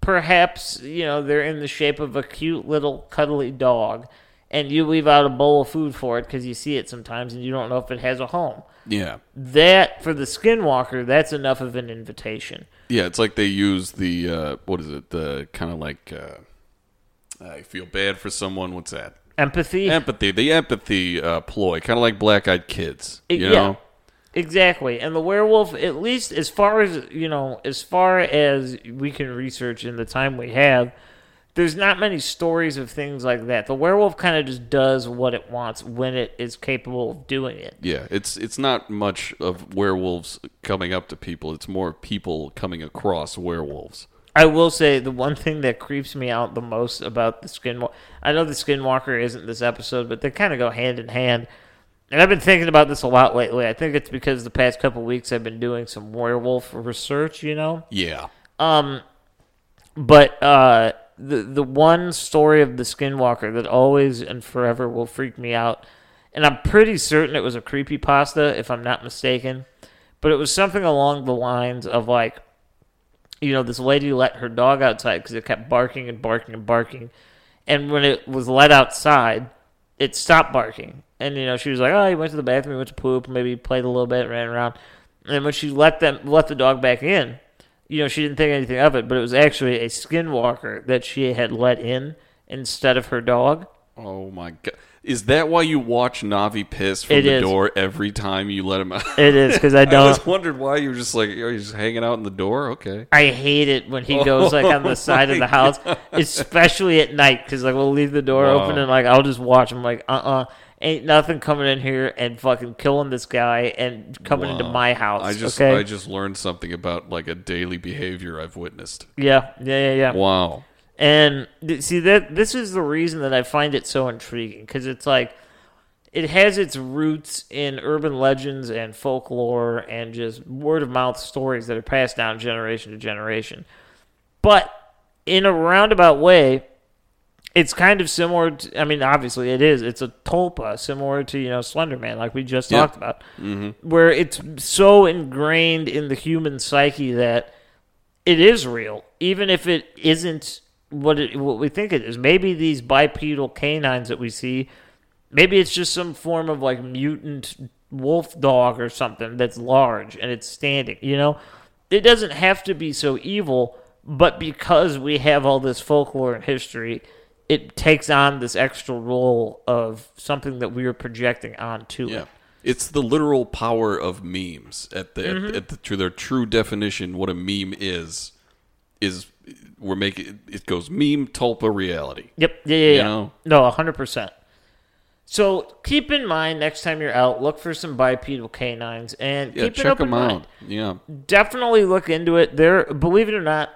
perhaps, you know, they're in the shape of a cute little cuddly dog, and you leave out a bowl of food for it because you see it sometimes and you don't know if it has a home. Yeah. That, for the skinwalker, that's enough of an invitation. Yeah, it's like they use the uh, what is it? The kind of like uh, I feel bad for someone. What's that? Empathy. Empathy. The empathy uh, ploy, kind of like Black Eyed Kids. It- You yeah. know? Exactly. And the werewolf, at least as far as, you know, as far as we can research in the time we have, there's not many stories of things like that. The werewolf kind of just does what it wants when it is capable of doing it. Yeah, it's it's not much of werewolves coming up to people. It's more people coming across werewolves. I will say the one thing that creeps me out the most about the skinwalker. I know the skinwalker isn't this episode, but they kind of go hand in hand. And I've been thinking about this a lot lately. I think it's because the past couple weeks I've been doing some werewolf research, you know? Yeah. Um, but uh, the the one story of the Skinwalker that always and forever will freak me out, and I'm pretty certain it was a creepy pasta if I'm not mistaken, but it was something along the lines of like, you know, this lady let her dog outside because it kept barking and barking and barking, and when it was let outside, it stopped barking. And you know, she was like, "Oh, he went to the bathroom, he went to poop, maybe played a little bit, ran around." And when she let them let the dog back in, you know, she didn't think anything of it, but it was actually a skinwalker that she had let in instead of her dog. Oh my god! Is that why you watch Navi piss from It the is. door every time you let him out? It is because I I don't. was wondered why you were just like, are you just hanging out in the door? Okay. I hate it when he goes like on the side of the house, especially at night, because like we'll leave the door Wow. open and like I'll just watch. I'm like, uh, uh ain't nothing coming in here and fucking killing this guy and coming into Wow. my house. I just okay, I just learned something about like a daily behavior I've witnessed. yeah, yeah, yeah, yeah. Wow. And see that this is the reason that I find it so intriguing because it's like it has its roots in urban legends and folklore and just word of mouth stories that are passed down generation to generation. But in a roundabout way, it's kind of similar to, I mean, obviously it is. It's a tulpa, similar to, you know, Slender Man, like we just Yeah. talked about, mm-hmm. where it's so ingrained in the human psyche that it is real, even if it isn't what it, what we think it is. Maybe these bipedal canines that we see, maybe it's just some form of like mutant wolf dog or something that's large and it's standing. You know, it doesn't have to be so evil, but because we have all this folklore and history, it takes on this extra role of something that we are projecting onto Yeah. it. It's the literal power of memes at the Mm-hmm. at, at the to their true definition. What a meme is is we're making it goes meme tulpa reality. Yep. Yeah, yeah, You yeah. know? No, hundred percent. So keep in mind next time you're out, look for some bipedal canines and Yeah, keep it check open them out. mind. Yeah, Definitely look into it. There, believe it or not,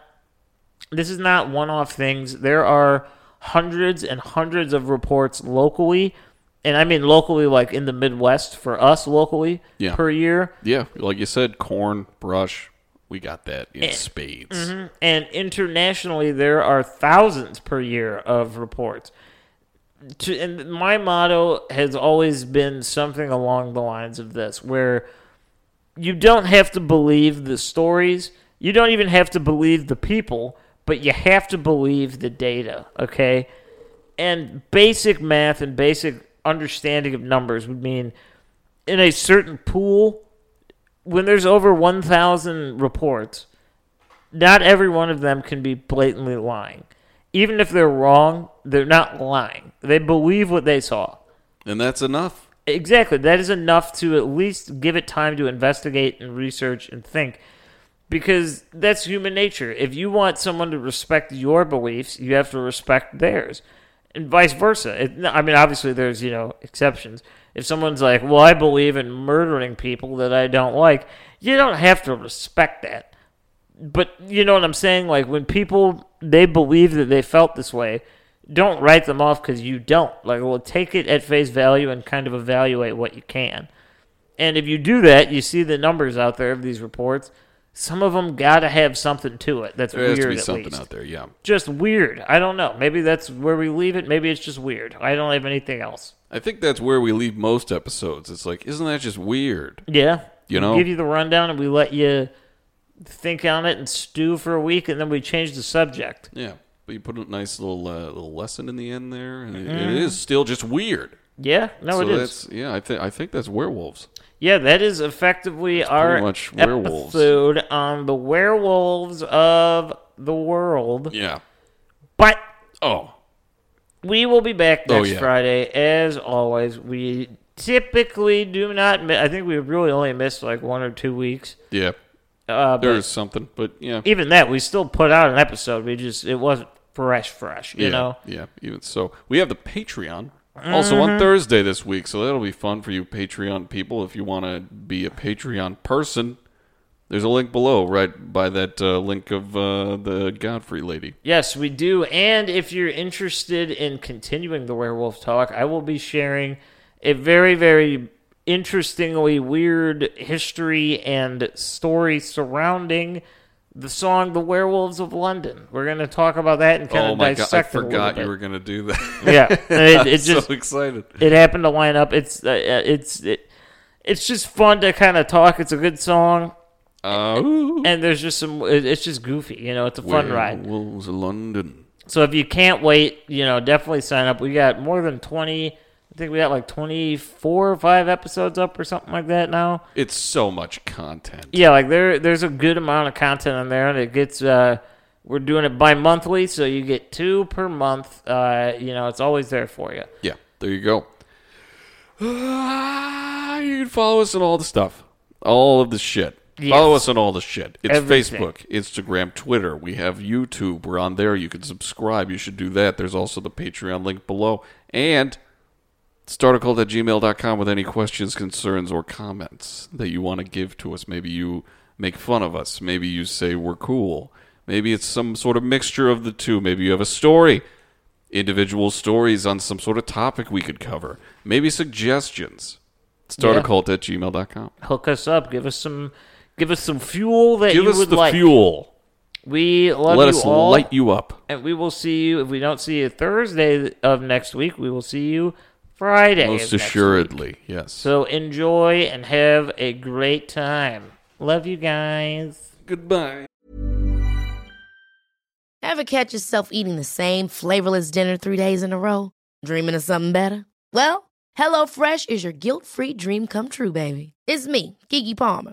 this is not one-off things. There are hundreds and hundreds of reports locally, and I mean locally, like in the Midwest for us locally Yeah. per year. yeah. Like you said, corn, brush, we got that in Eh, spades. And internationally, there are thousands per year of reports. To, and my motto has always been something along the lines of this, where you don't have to believe the stories, you don't even have to believe the people, but you have to believe the data, okay? And basic math and basic understanding of numbers would mean in a certain pool, when there's over 1,000 reports, not every one of them can be blatantly lying. Even if they're wrong, they're not lying. They believe what they saw. And that's enough. Exactly. That is enough to at least give it time to investigate and research and think. Because that's human nature. If you want someone to respect your beliefs, you have to respect theirs. And vice versa. It, I mean, obviously, there's, you know, exceptions. If someone's like, well, I believe in murdering people that I don't like, you don't have to respect that. But you know what I'm saying? Like, when people, they believe that they felt this way, don't write them off because you don't. Like, well, take it at face value and kind of evaluate what you can. And if you do that, you see the numbers out there of these reports. Some of them got to have something to it. That's There has weird. to be something least. out there. Yeah. Just weird. I don't know. Maybe that's where we leave it. Maybe it's just weird. I don't have anything else. I think that's where we leave most episodes. It's like, isn't that just weird? Yeah. You We know? give you the rundown and we let you think on it and stew for a week, and then we change the subject. Yeah. But you put a nice little uh, little lesson in the end there, and it- it is still just weird. Yeah. Mm-hmm. No, so it is. that's yeah. I think I think that's werewolves. Yeah, that is effectively our much werewolves. episode on the werewolves of the world. Yeah. But Oh. We will be back Oh, next yeah. Friday, as always. We typically do not. Mi- I think we really only missed like one or two weeks. Yeah. Uh, There's something, but yeah. even that, we still put out an episode. We just it wasn't fresh, fresh. You yeah, know. Yeah. Even so, we have the Patreon also on Thursday this week, so that'll be fun for you Patreon people. If you want to be a Patreon person, there's a link below, right by that uh, link of uh, the Godfrey lady. Yes, we do. And if you're interested in continuing the werewolf talk, I will be sharing a very, very interestingly weird history and story surrounding the song "The Werewolves of London." We're going to talk about that and kind oh of my god! I dissect it a little forgot you were gonna do that. Yeah, it, it just so excited. it happened to line up. It's uh, it's it, it's just fun to kind of talk. It's a good song, Uh, ooh. and there's just some. It's just goofy, you know. It's a fun ride. Werewolves of London. So if you can't wait, you know, definitely sign up. We got more than 20, I think we got like 24 or 5 episodes up or something like that now. It's so much content. Yeah, like there there's a good amount of content on there and it gets uh we're doing it bi-monthly, so you get two per month. Uh, you know, it's always there for you. Yeah, there you go. You can follow us on all the stuff, all of the shit. Yes. Follow us on all the shit. It's Everything. Facebook, Instagram, Twitter. We have YouTube. We're on there. You can subscribe. You should do that. There's also the Patreon link below. And startacult at gmail.com with any questions, concerns, or comments that you want to give to us. Maybe you make fun of us. Maybe you say we're cool. Maybe it's some sort of mixture of the two. Maybe you have a story, individual stories on some sort of topic we could cover. Maybe suggestions. Startacult at gmail.com. Hook us up, give us some give us some fuel that Give you us would the like. fuel. We love Let you us all. light you up. And we will see you if we don't see you Thursday of next week, we will see you Friday. of Most next assuredly, week. yes. So enjoy and have a great time. Love you guys. Goodbye. Ever catch yourself eating the same flavorless dinner three days in a row? Dreaming of something better? Well, HelloFresh is your guilt-free dream come true, baby. It's me, Keke Palmer.